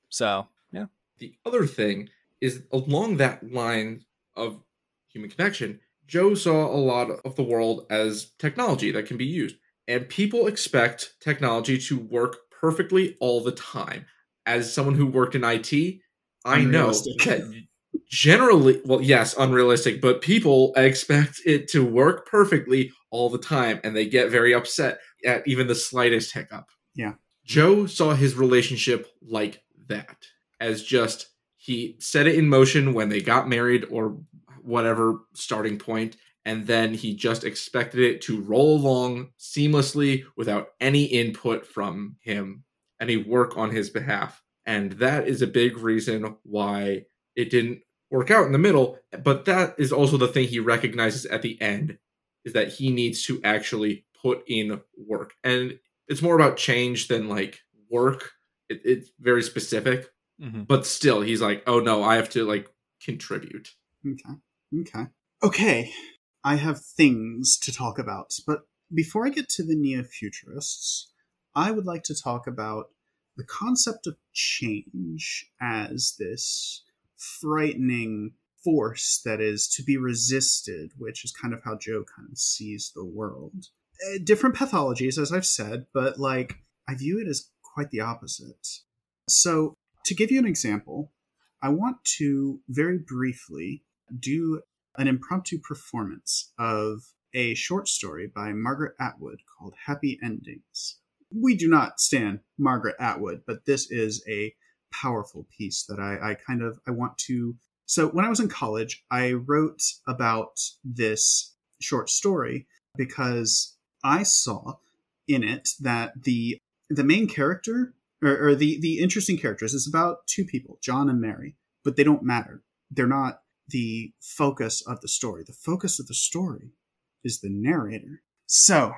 So yeah, The other thing is along that line of human connection, Joe saw a lot of the world as technology that can be used. And people expect technology to work perfectly all the time. As someone who worked in IT, I know that generally, well, yes, unrealistic, but people expect it to work perfectly all the time and they get very upset at even the slightest hiccup. Yeah. Joe saw his relationship like that as just he set it in motion when they got married or whatever starting point and then he just expected it to roll along seamlessly without any input from him any work on his behalf and that is a big reason why it didn't work out in the middle. But that is also the thing he recognizes at the end is that he needs to actually put in work. And it's more about change than like work. It, it's very specific, Mhm. but still, he's like, oh no, I have to like contribute. Okay. Okay. Okay. I have things to talk about, but before I get to the neo futurists, I would like to talk about the concept of change as this frightening force that is to be resisted, which is kind of how Joe kind of sees the world. Uh, different pathologies, as I've said, but like, I view it as quite the opposite. So, to give you an example, I want to very briefly do an impromptu performance of a short story by Margaret Atwood called Happy Endings. We do not stand Margaret Atwood, but this is a powerful piece that I, I kind of I want to so when I was in college, I wrote about this short story because I saw in it that the the main character or, or the the interesting characters is about two people, John and Mary, but they don't matter. They're not the focus of the story. The focus of the story is the narrator. So,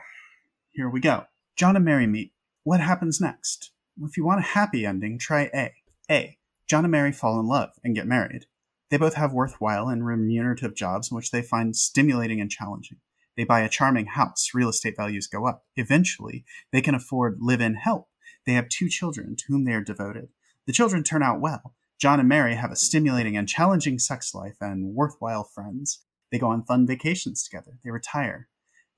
here we go. John and Mary meet. What happens next? If you want a happy ending, try A. A. John and Mary fall in love and get married. They both have worthwhile and remunerative jobs which they find stimulating and challenging. They buy a charming house, real estate values go up. Eventually, they can afford live in help. They have two children to whom they are devoted. The children turn out well. John and Mary have a stimulating and challenging sex life and worthwhile friends. They go on fun vacations together. They retire.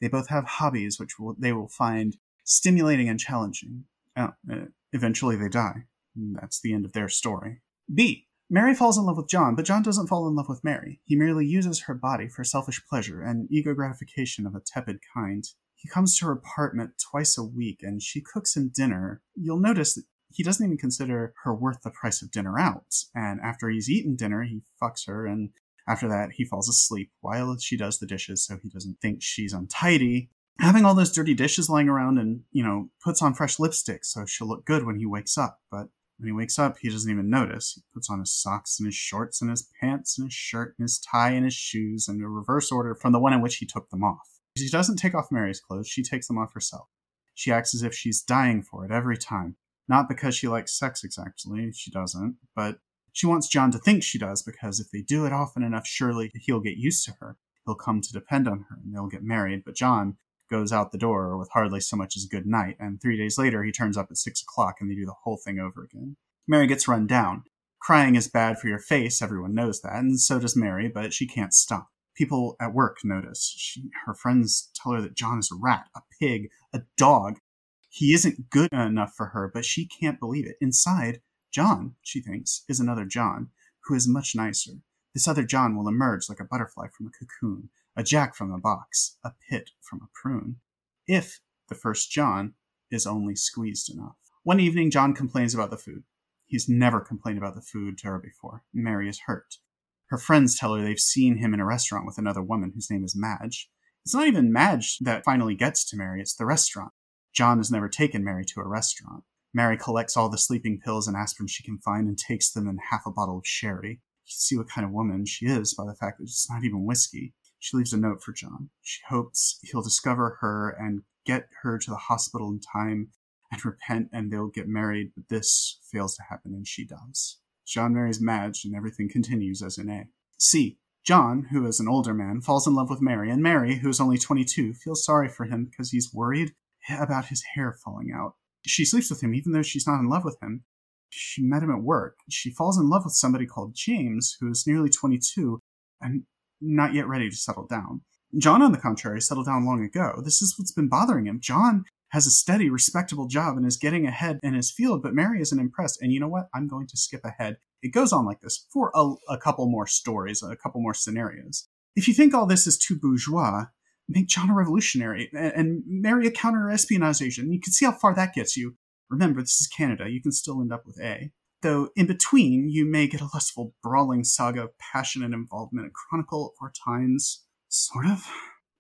They both have hobbies which will, they will find stimulating and challenging. Oh, uh, eventually, they die. Hmm. That's the end of their story. B. Mary falls in love with John, but John doesn't fall in love with Mary. He merely uses her body for selfish pleasure and ego gratification of a tepid kind. He comes to her apartment twice a week and she cooks him dinner. You'll notice that he doesn't even consider her worth the price of dinner out. And after he's eaten dinner, he fucks her, and after that, he falls asleep while she does the dishes so he doesn't think she's untidy. Having all those dirty dishes lying around and, you know, puts on fresh lipstick so she'll look good when he wakes up. But when he wakes up, he doesn't even notice. He puts on his socks and his shorts and his pants and his shirt and his tie and his shoes in a reverse order from the one in which he took them off. She doesn't take off Mary's clothes, she takes them off herself. She acts as if she's dying for it every time. Not because she likes sex exactly, she doesn't, but she wants John to think she does because if they do it often enough, surely he'll get used to her. He'll come to depend on her and they'll get married. But John goes out the door with hardly so much as a good night, and three days later he turns up at six o'clock and they do the whole thing over again. Mary gets run down. Crying is bad for your face, everyone knows that, and so does Mary, but she can't stop. People at work notice. She, her friends tell her that John is a rat, a pig, a dog. He isn't good enough for her, but she can't believe it. Inside, John, she thinks, is another John, who is much nicer. This other John will emerge like a butterfly from a cocoon, a jack from a box, a pit from a prune. If the first John is only squeezed enough. One evening, John complains about the food. He's never complained about the food to her before. Mary is hurt. Her friends tell her they've seen him in a restaurant with another woman whose name is Madge. It's not even Madge that finally gets to Mary, it's the restaurant. John has never taken Mary to a restaurant. Mary collects all the sleeping pills and aspirin she can find and takes them in half a bottle of sherry. You see what kind of woman she is by the fact that it's not even whiskey. She leaves a note for John. She hopes he'll discover her and get her to the hospital in time and repent and they'll get married, but this fails to happen and she dies. John marries Madge and everything continues as in A. C. John, who is an older man, falls in love with Mary, and Mary, who is only 22, feels sorry for him because he's worried about his hair falling out. She sleeps with him even though she's not in love with him. She met him at work. She falls in love with somebody called James, who is nearly 22 and not yet ready to settle down. John, on the contrary, settled down long ago. This is what's been bothering him. John has a steady, respectable job and is getting ahead in his field, but Mary isn't impressed. And you know what? I'm going to skip ahead. It goes on like this for a, a couple more stories, a couple more scenarios. If you think all this is too bourgeois, make John a revolutionary and, and marry a counter espionage agent. You can see how far that gets you. Remember, this is Canada. You can still end up with A. Though in between, you may get a lustful, brawling saga of passion and involvement, a chronicle of our times. Sort of.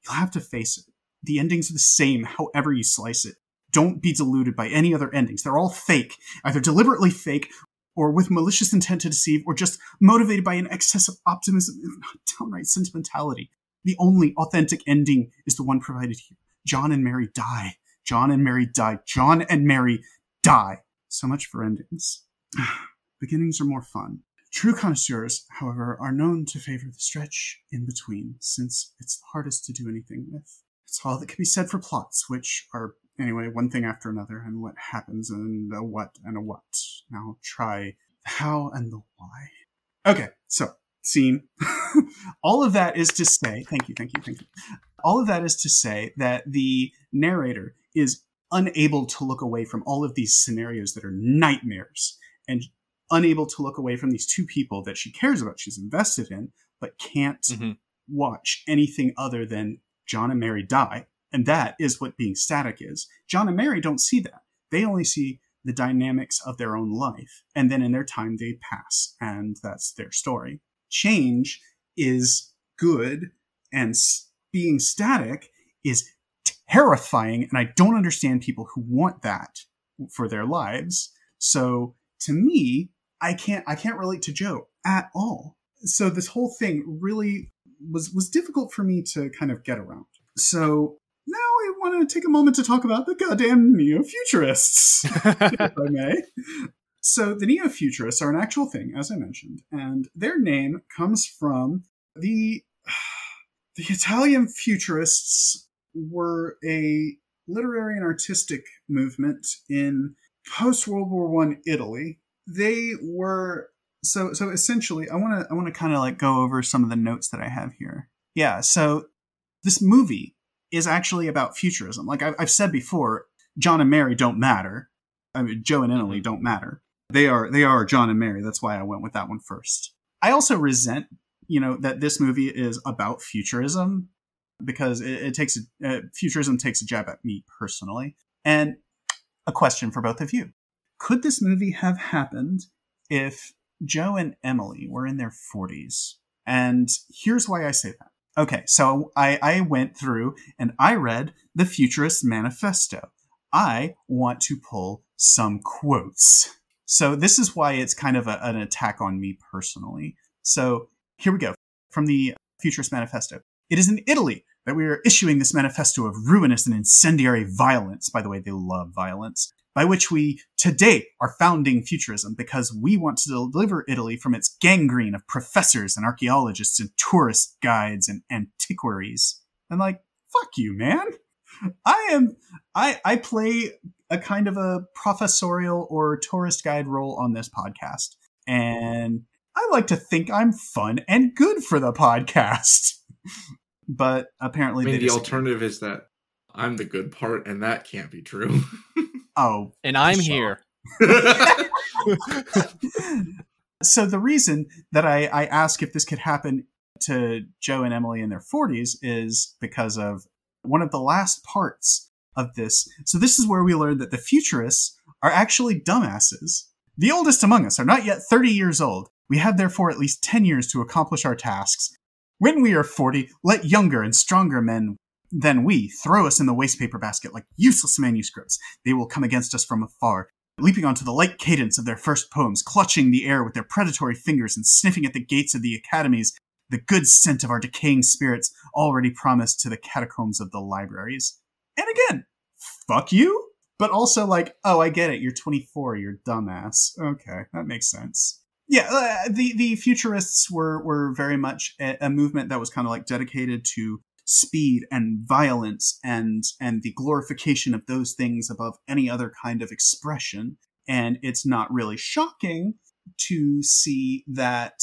You'll have to face it. The endings are the same, however you slice it. Don't be deluded by any other endings. They're all fake, either deliberately fake or with malicious intent to deceive, or just motivated by an excess of optimism and downright sentimentality. The only authentic ending is the one provided here. John and Mary die. John and Mary die. John and Mary die. So much for endings. Beginnings are more fun. True connoisseurs, however, are known to favor the stretch in between, since it's the hardest to do anything with. It's all that can be said for plots, which are, anyway, one thing after another, and what happens, and a what, and a what. Now try the how and the why. Okay, so, scene. all of that is to say, thank you, thank you, thank you. All of that is to say that the narrator is unable to look away from all of these scenarios that are nightmares and unable to look away from these two people that she cares about, she's invested in, but can't Mhm. watch anything other than John and Mary die. And that is what being static is. John and Mary don't see that. They only see the dynamics of their own life. And then in their time, they pass. And that's their story. Change is good, and being static is terrifying. And I don't understand people who want that for their lives. So to me, I can't I can't relate to Joe at all. So this whole thing really was was difficult for me to kind of get around. So now I want to take a moment to talk about the goddamn neo-futurists, if I may. So the neo-futurists are an actual thing, as I mentioned, and their name comes from the the Italian futurists were a literary and artistic movement in post World War One Italy. They were so so essentially. I want to I want to kind of like go over some of the notes that I have here. Yeah, so this movie is actually about futurism. Like I've, I've said before, John and Mary don't matter. I mean, Joe and Emily don't matter. They are they are John and Mary. That's why I went with that one first. I also resent, you know, that this movie is about futurism because it, it takes a, uh, futurism takes a jab at me personally. And a question for both of you: Could this movie have happened if Joe and Emily were in their forties? And here's why I say that. Okay, so I, I went through and I read the Futurist Manifesto. I want to pull some quotes. So this is why it's kind of a, an attack on me personally. So here we go from the Futurist Manifesto. It is in Italy that we are issuing this manifesto of ruinous and incendiary violence. By the way, they love violence. By which we today are founding futurism because we want to deliver Italy from its gangrene of professors and archaeologists and tourist guides and antiquaries. And like, fuck you, man. I am I I play a kind of a professorial or tourist guide role on this podcast. And I like to think I'm fun and good for the podcast. but I apparently mean, they the disagree. alternative is that I'm the good part, and that can't be true. Oh, and I'm Sure. here. so the reason that I, I ask if this could happen to Joe and Emily in their 40s is because of one of the last parts of this. So this is where we learn that the futurists are actually dumbasses. The oldest among us are not yet 30 years old. We have therefore at least 10 years to accomplish our tasks. When we are 40, let younger and stronger men than we throw us in the wastepaper basket like useless manuscripts. They will come against us from afar, leaping onto the light cadence of their first poems, clutching the air with their predatory fingers and sniffing at the gates of the academies the good scent of our decaying spirits already promised to the catacombs of the libraries. And again, fuck you, but also like, oh, I get it. You're 24. You're dumbass. Okay, that makes sense. Yeah, uh, the the futurists were were very much a, a movement that was kind of like dedicated to speed and violence and and the glorification of those things above any other kind of expression. And it's not really shocking to see that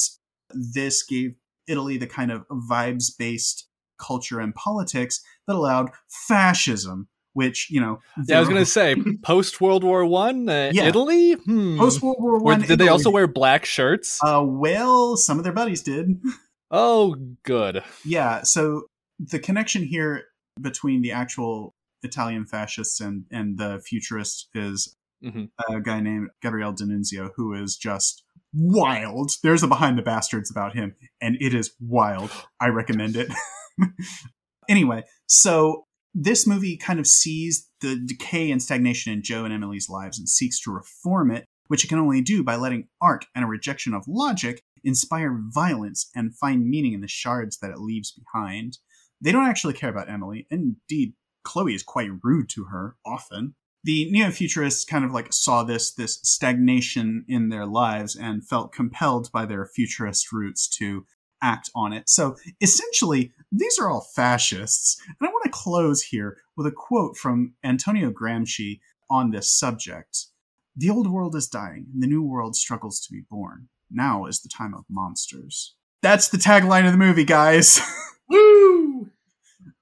this gave Italy the kind of vibes based culture and politics that allowed fascism, which you know. Yeah, I was gonna say post World War One, uh, Yeah. Italy. Hmm. post World War One. did they also wear black shirts? Uh, well, some of their buddies did. oh, good. Yeah, so the connection here between the actual Italian fascists and and the futurists is Mhm. a guy named Gabriele D'Annunzio who is just wild. There's a behind the bastards about him, and it is wild. I recommend it. anyway, so this movie kind of sees the decay and stagnation in Joe and Emily's lives and seeks to reform it which it can only do by letting art and a rejection of logic inspire violence and find meaning in the shards that it leaves behind. They don't actually care about Emily. Indeed, Chloe is quite rude to her often. The neo-futurists kind of like saw this this stagnation in their lives and felt compelled by their futurist roots to act on it. So essentially, these are all fascists. And I want to close here with a quote from Antonio Gramsci on this subject. The old world is dying, and the new world struggles to be born. Now is the time of monsters. That's the tagline of the movie, guys. Woo!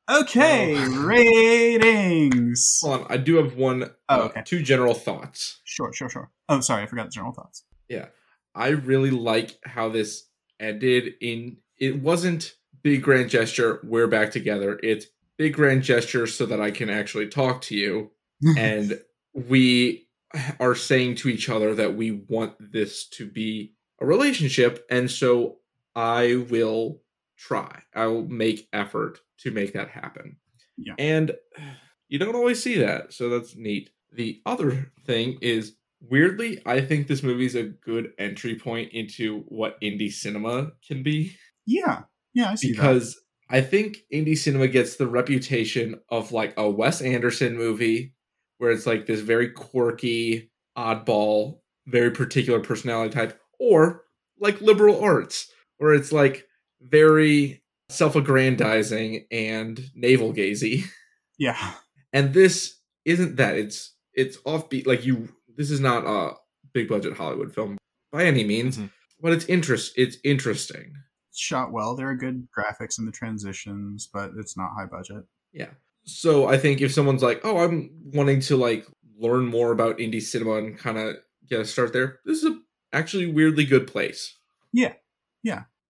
okay, Oh. ratings. Hold on, I do have one, Oh, uh, okay. two general thoughts. Sure, sure, sure. Oh, sorry, I forgot the general thoughts. Yeah, I really like how this ended. In it wasn't big grand gesture. We're back together. It's big grand gesture so that I can actually talk to you, and we are saying to each other that we want this to be a relationship, and so I will try. I will make effort to make that happen. Yeah. And you don't always see that, so that's neat. The other thing is weirdly, I think this movie is a good entry point into what indie cinema can be yeah, yeah, I see that. because I think indie cinema gets the reputation of like a Wes Anderson movie where it's like this very quirky, oddball, very particular personality type, or like liberal arts where it's like very self-aggrandizing and navel gazy. Yeah, And this isn't that. It's it's offbeat. Like you, this is not a big budget Hollywood film by any means, Mhm. but it's interest. It's interesting. it's shot well. There are good graphics in the transitions, but it's not high budget. Yeah. So I think if someone's like, "Oh, I'm wanting to like learn more about indie cinema and kind of get a start there," this is a actually weirdly good place.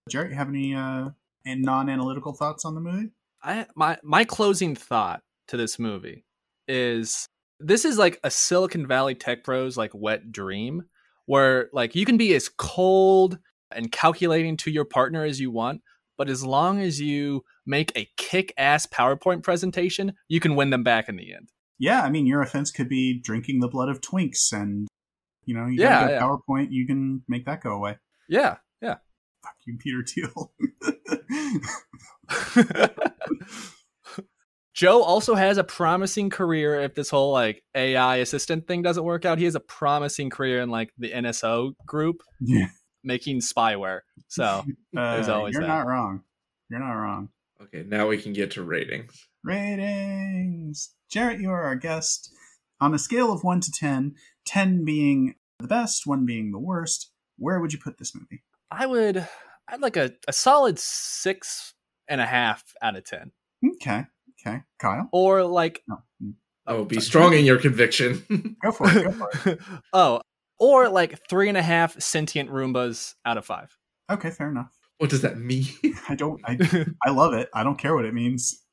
Jarrett, you have any uh, non-analytical thoughts on the movie? I my my closing thought to this movie is this is like a Silicon Valley tech pros like wet dream where like you can be as cold and calculating to your partner as you want, but as long as you make a kick-ass PowerPoint presentation, you can win them back in the end. Yeah, I mean, your offense could be drinking the blood of twinks, and you know, you Yeah, got a good yeah. PowerPoint, you can make that go away. Yeah, yeah. Fuck you, Peter Thiel. Joe also has a promising career if this whole like AI assistant thing doesn't work out. He has a promising career in like the NSO group yeah, making spyware. So There's uh, always you're that. not wrong. You're not wrong. Okay, now we can get to ratings. Ratings. Jarrett, you are our guest. On a scale of 1 to 10, 10 being the best, 1 being the worst, where would you put this movie? I would I'd like a, a solid six and a half out of ten. Okay. Okay. Kyle? Or like No. Oh, be strong in your conviction. Go for it. Go for it. oh. Or like three and a half sentient Roombas out of five. Okay, fair enough. what does that mean, I don't I I love it. I don't care what it means.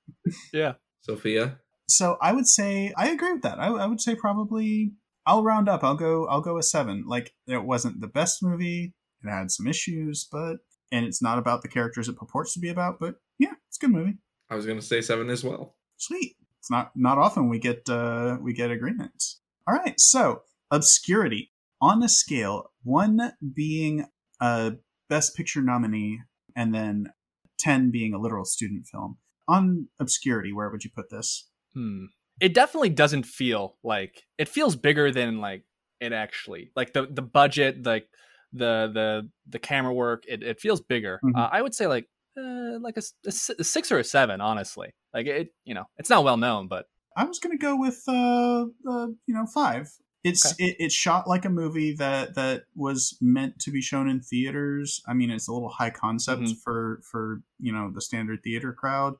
yeah. Sophia? So I would say I agree with that. I, I would say probably I'll round up. I'll go I'll go a seven. Like it wasn't the best movie. It had some issues, but and it's not about the characters it purports to be about. But yeah, it's a good movie. I was gonna say seven as well. Sweet. It's not not often we get uh we get agreements. All right. So obscurity on a scale one being a best picture nominee and then ten being a literal student film. On obscurity, where would you put this? Hmm. It definitely doesn't feel like it feels bigger than like it actually like the the budget like the the the camera work it, it feels bigger. Mhm. Uh, I would say like uh, like a six or a seven honestly. Like it you know it's not well known but I was gonna go with uh, uh you know five. It's it, it's shot like a movie that that was meant to be shown in theaters. I mean, it's a little high concept Mhm. for for you know the standard theater crowd,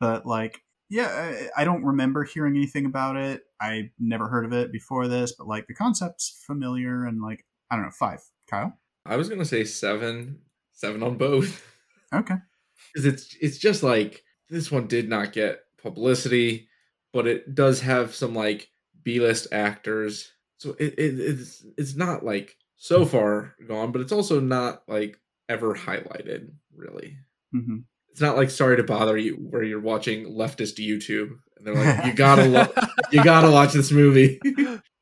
but like yeah, I, I don't remember hearing anything about it. I never heard of it before this, but like the concept's familiar and like I don't know five. Kyle, I was gonna say seven, seven on both. okay, because it's it's just like this one did not get publicity, but it does have some like B list actors. So it, it it's it's not like so far gone, but it's also not like ever highlighted really. hmm It's not like sorry to bother you where you're watching leftist YouTube and they're like you gotta lo- you gotta watch this movie.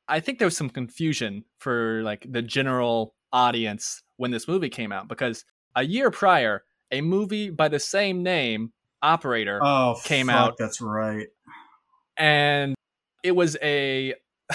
I think there was some confusion for like the general audience when this movie came out because a year prior, a movie by the same name, Operator, Oh, Came fuck, out. That's right. and it was a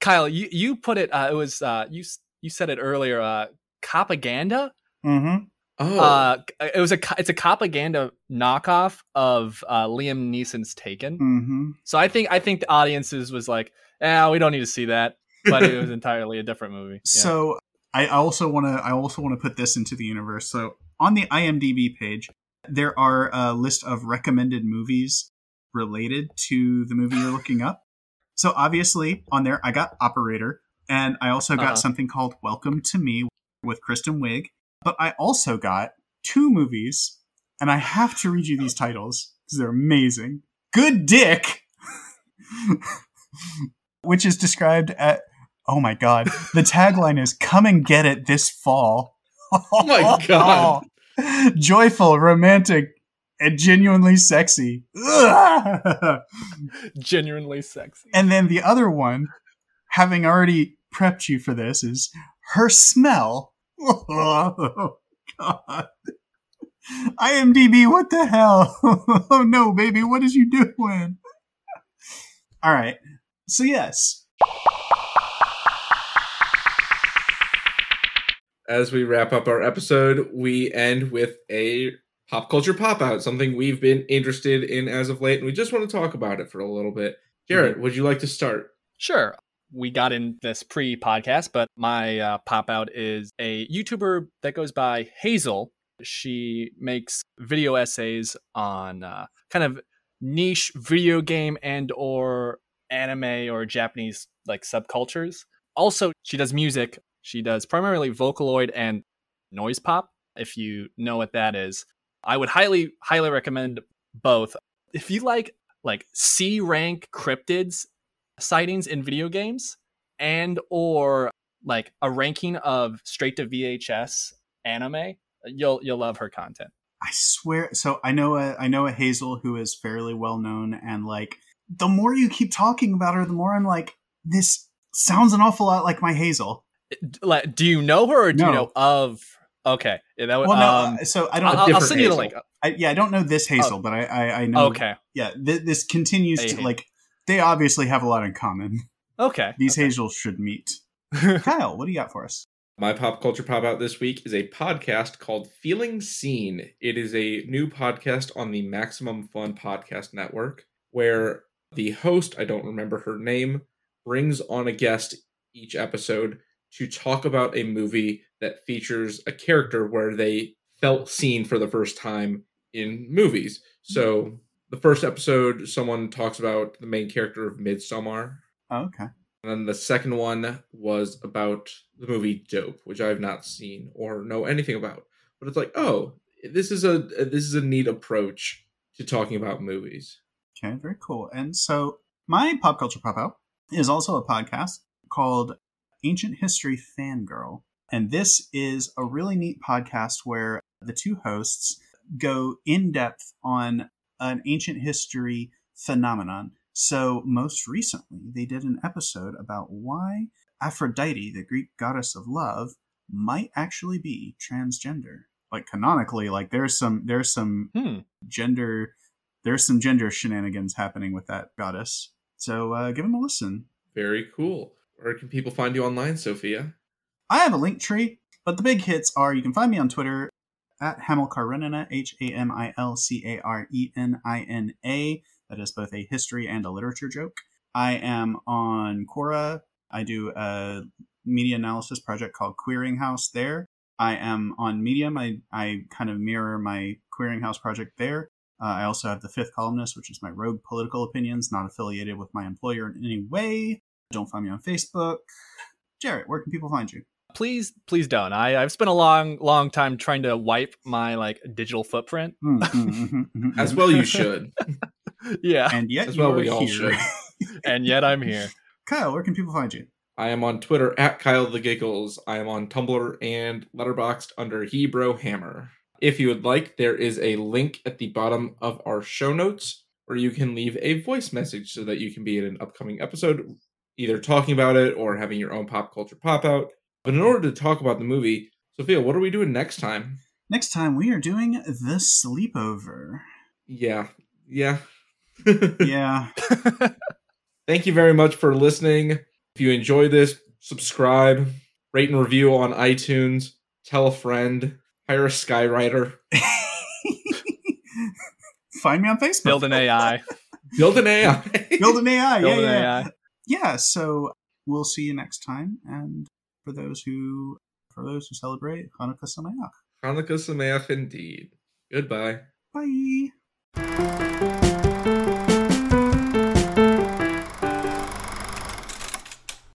Kyle. You you put it. Uh, it was uh, you you said it earlier. Uh, propaganda. Mm-hmm. Oh, Uh, it was a it's a propaganda knockoff of uh, Liam Neeson's Taken. Mm-hmm. So I think I think the audiences was like, "Ah, we don't need to see that," but it was entirely a different movie. Yeah. So I also want to I also want to put this into the universe. So on the IMDb page, there are a list of recommended movies related to the movie you're looking up. So obviously on there I got Operator and I also got Uh-huh. something called Welcome to Me with Kristen Wiig, but I also got two movies and I have to read you these titles because they're amazing. Good Dick which is described at oh my god the tagline is come and get it this fall Oh my God. joyful romantic and genuinely sexy. Genuinely sexy. and then the other one having already prepped you for this is her smell. Oh god. Imdb what the hell? Oh no baby what is you doing? All right. So yes as we wrap up our episode, we end with a pop culture pop out, something we've been interested in as of late, and we just want to talk about it for a little bit. Jarrett, would you like to start? Sure. We got in this pre podcast, but my uh, pop out is a YouTuber that goes by Hazel. She makes video essays on uh, kind of niche video game and or anime or Japanese like subcultures. Also, she does music. She does primarily Vocaloid and noise pop. If you know what that is, I would highly highly recommend both. If you like like C rank cryptids sightings in video games and or like a ranking of straight to VHS anime, you'll you'll love her content. I swear. So I know a I know a Hazel who is fairly well known, and like the more you keep talking about her, the more I'm like, this sounds an awful lot like my Hazel. D- Like, do you know her or do you know of? Okay, yeah, that would. Well, no. um, uh, so I don't. I'll- I'll send you the link. I, yeah, I don't know this Hazel, but I I, I know. Okay, Yeah, th- this continues Hey, to hey. like. They obviously have a lot in common. okay. These okay. Hazels should meet. Kyle, what do you got for us? My pop culture pop out this week is a podcast called Feeling Seen. It is a new podcast on the Maximum Fun Podcast Network where the host, I don't remember her name, brings on a guest each episode to talk about a movie that features a character where they felt seen for the first time in movies. So mm-hmm. the first episode, someone talks about the main character of Midsommar. Oh, okay. And then the second one was about the movie Dope, which I've not seen or know anything about. But it's like, oh, this is a this is a neat approach to talking about movies. Okay, very cool. And so my pop culture pop out is also a podcast called Ancient History Fangirl. And this is a really neat podcast where the two hosts go in depth on an ancient history phenomenon. So, most recently, they did an episode about why Aphrodite, the Greek goddess of love, might actually be transgender. Like canonically, like there's some there's some Hmm. gender there's some gender shenanigans happening with that goddess. So uh, give them a listen. Very cool. Where can people find you online, Sophia? I have a link tree, but the big hits are you can find me on Twitter at Hamil Karenina, H A M I L C A R E N I N A. That is both a history and a literature joke. I am on Quora. I do a media analysis project called Queering House there. I am on Medium. I, I kind of mirror my Queering House project there. Uh, I also have the fifth columnist, which is my rogue political opinions, not affiliated with my employer in any way. Don't find me on Facebook. Jarrett, where can people find you? Please, please don't. I I've spent a long, long time trying to wipe my like digital footprint. Mm, mm, mhm, mhm, As mhm. well, you should. Yeah, And yet, As you well, are we all here. should. and yet I'm here. Kyle, where can people find you? I am on Twitter at Kyle the Giggles. I am on Tumblr and Letterboxd under Hebrew Hammer. If you would like, there is a link at the bottom of our show notes where you can leave a voice message so that you can be in an upcoming episode either talking about it or having your own pop culture pop out. But in order to talk about the movie, Sophia, what are we doing next time? Next time we are doing the sleepover. Yeah. Yeah. Yeah. Thank you very much for listening. If you enjoy this, subscribe, rate and review on iTunes, tell a friend, hire a skywriter, Find me on Facebook. Build an AI. build an AI. Build an AI. Build yeah, an yeah. AI. Yeah so we'll see you next time and for those who for those who celebrate hanukkah sameach Hanukkah Sameach indeed. Goodbye. bye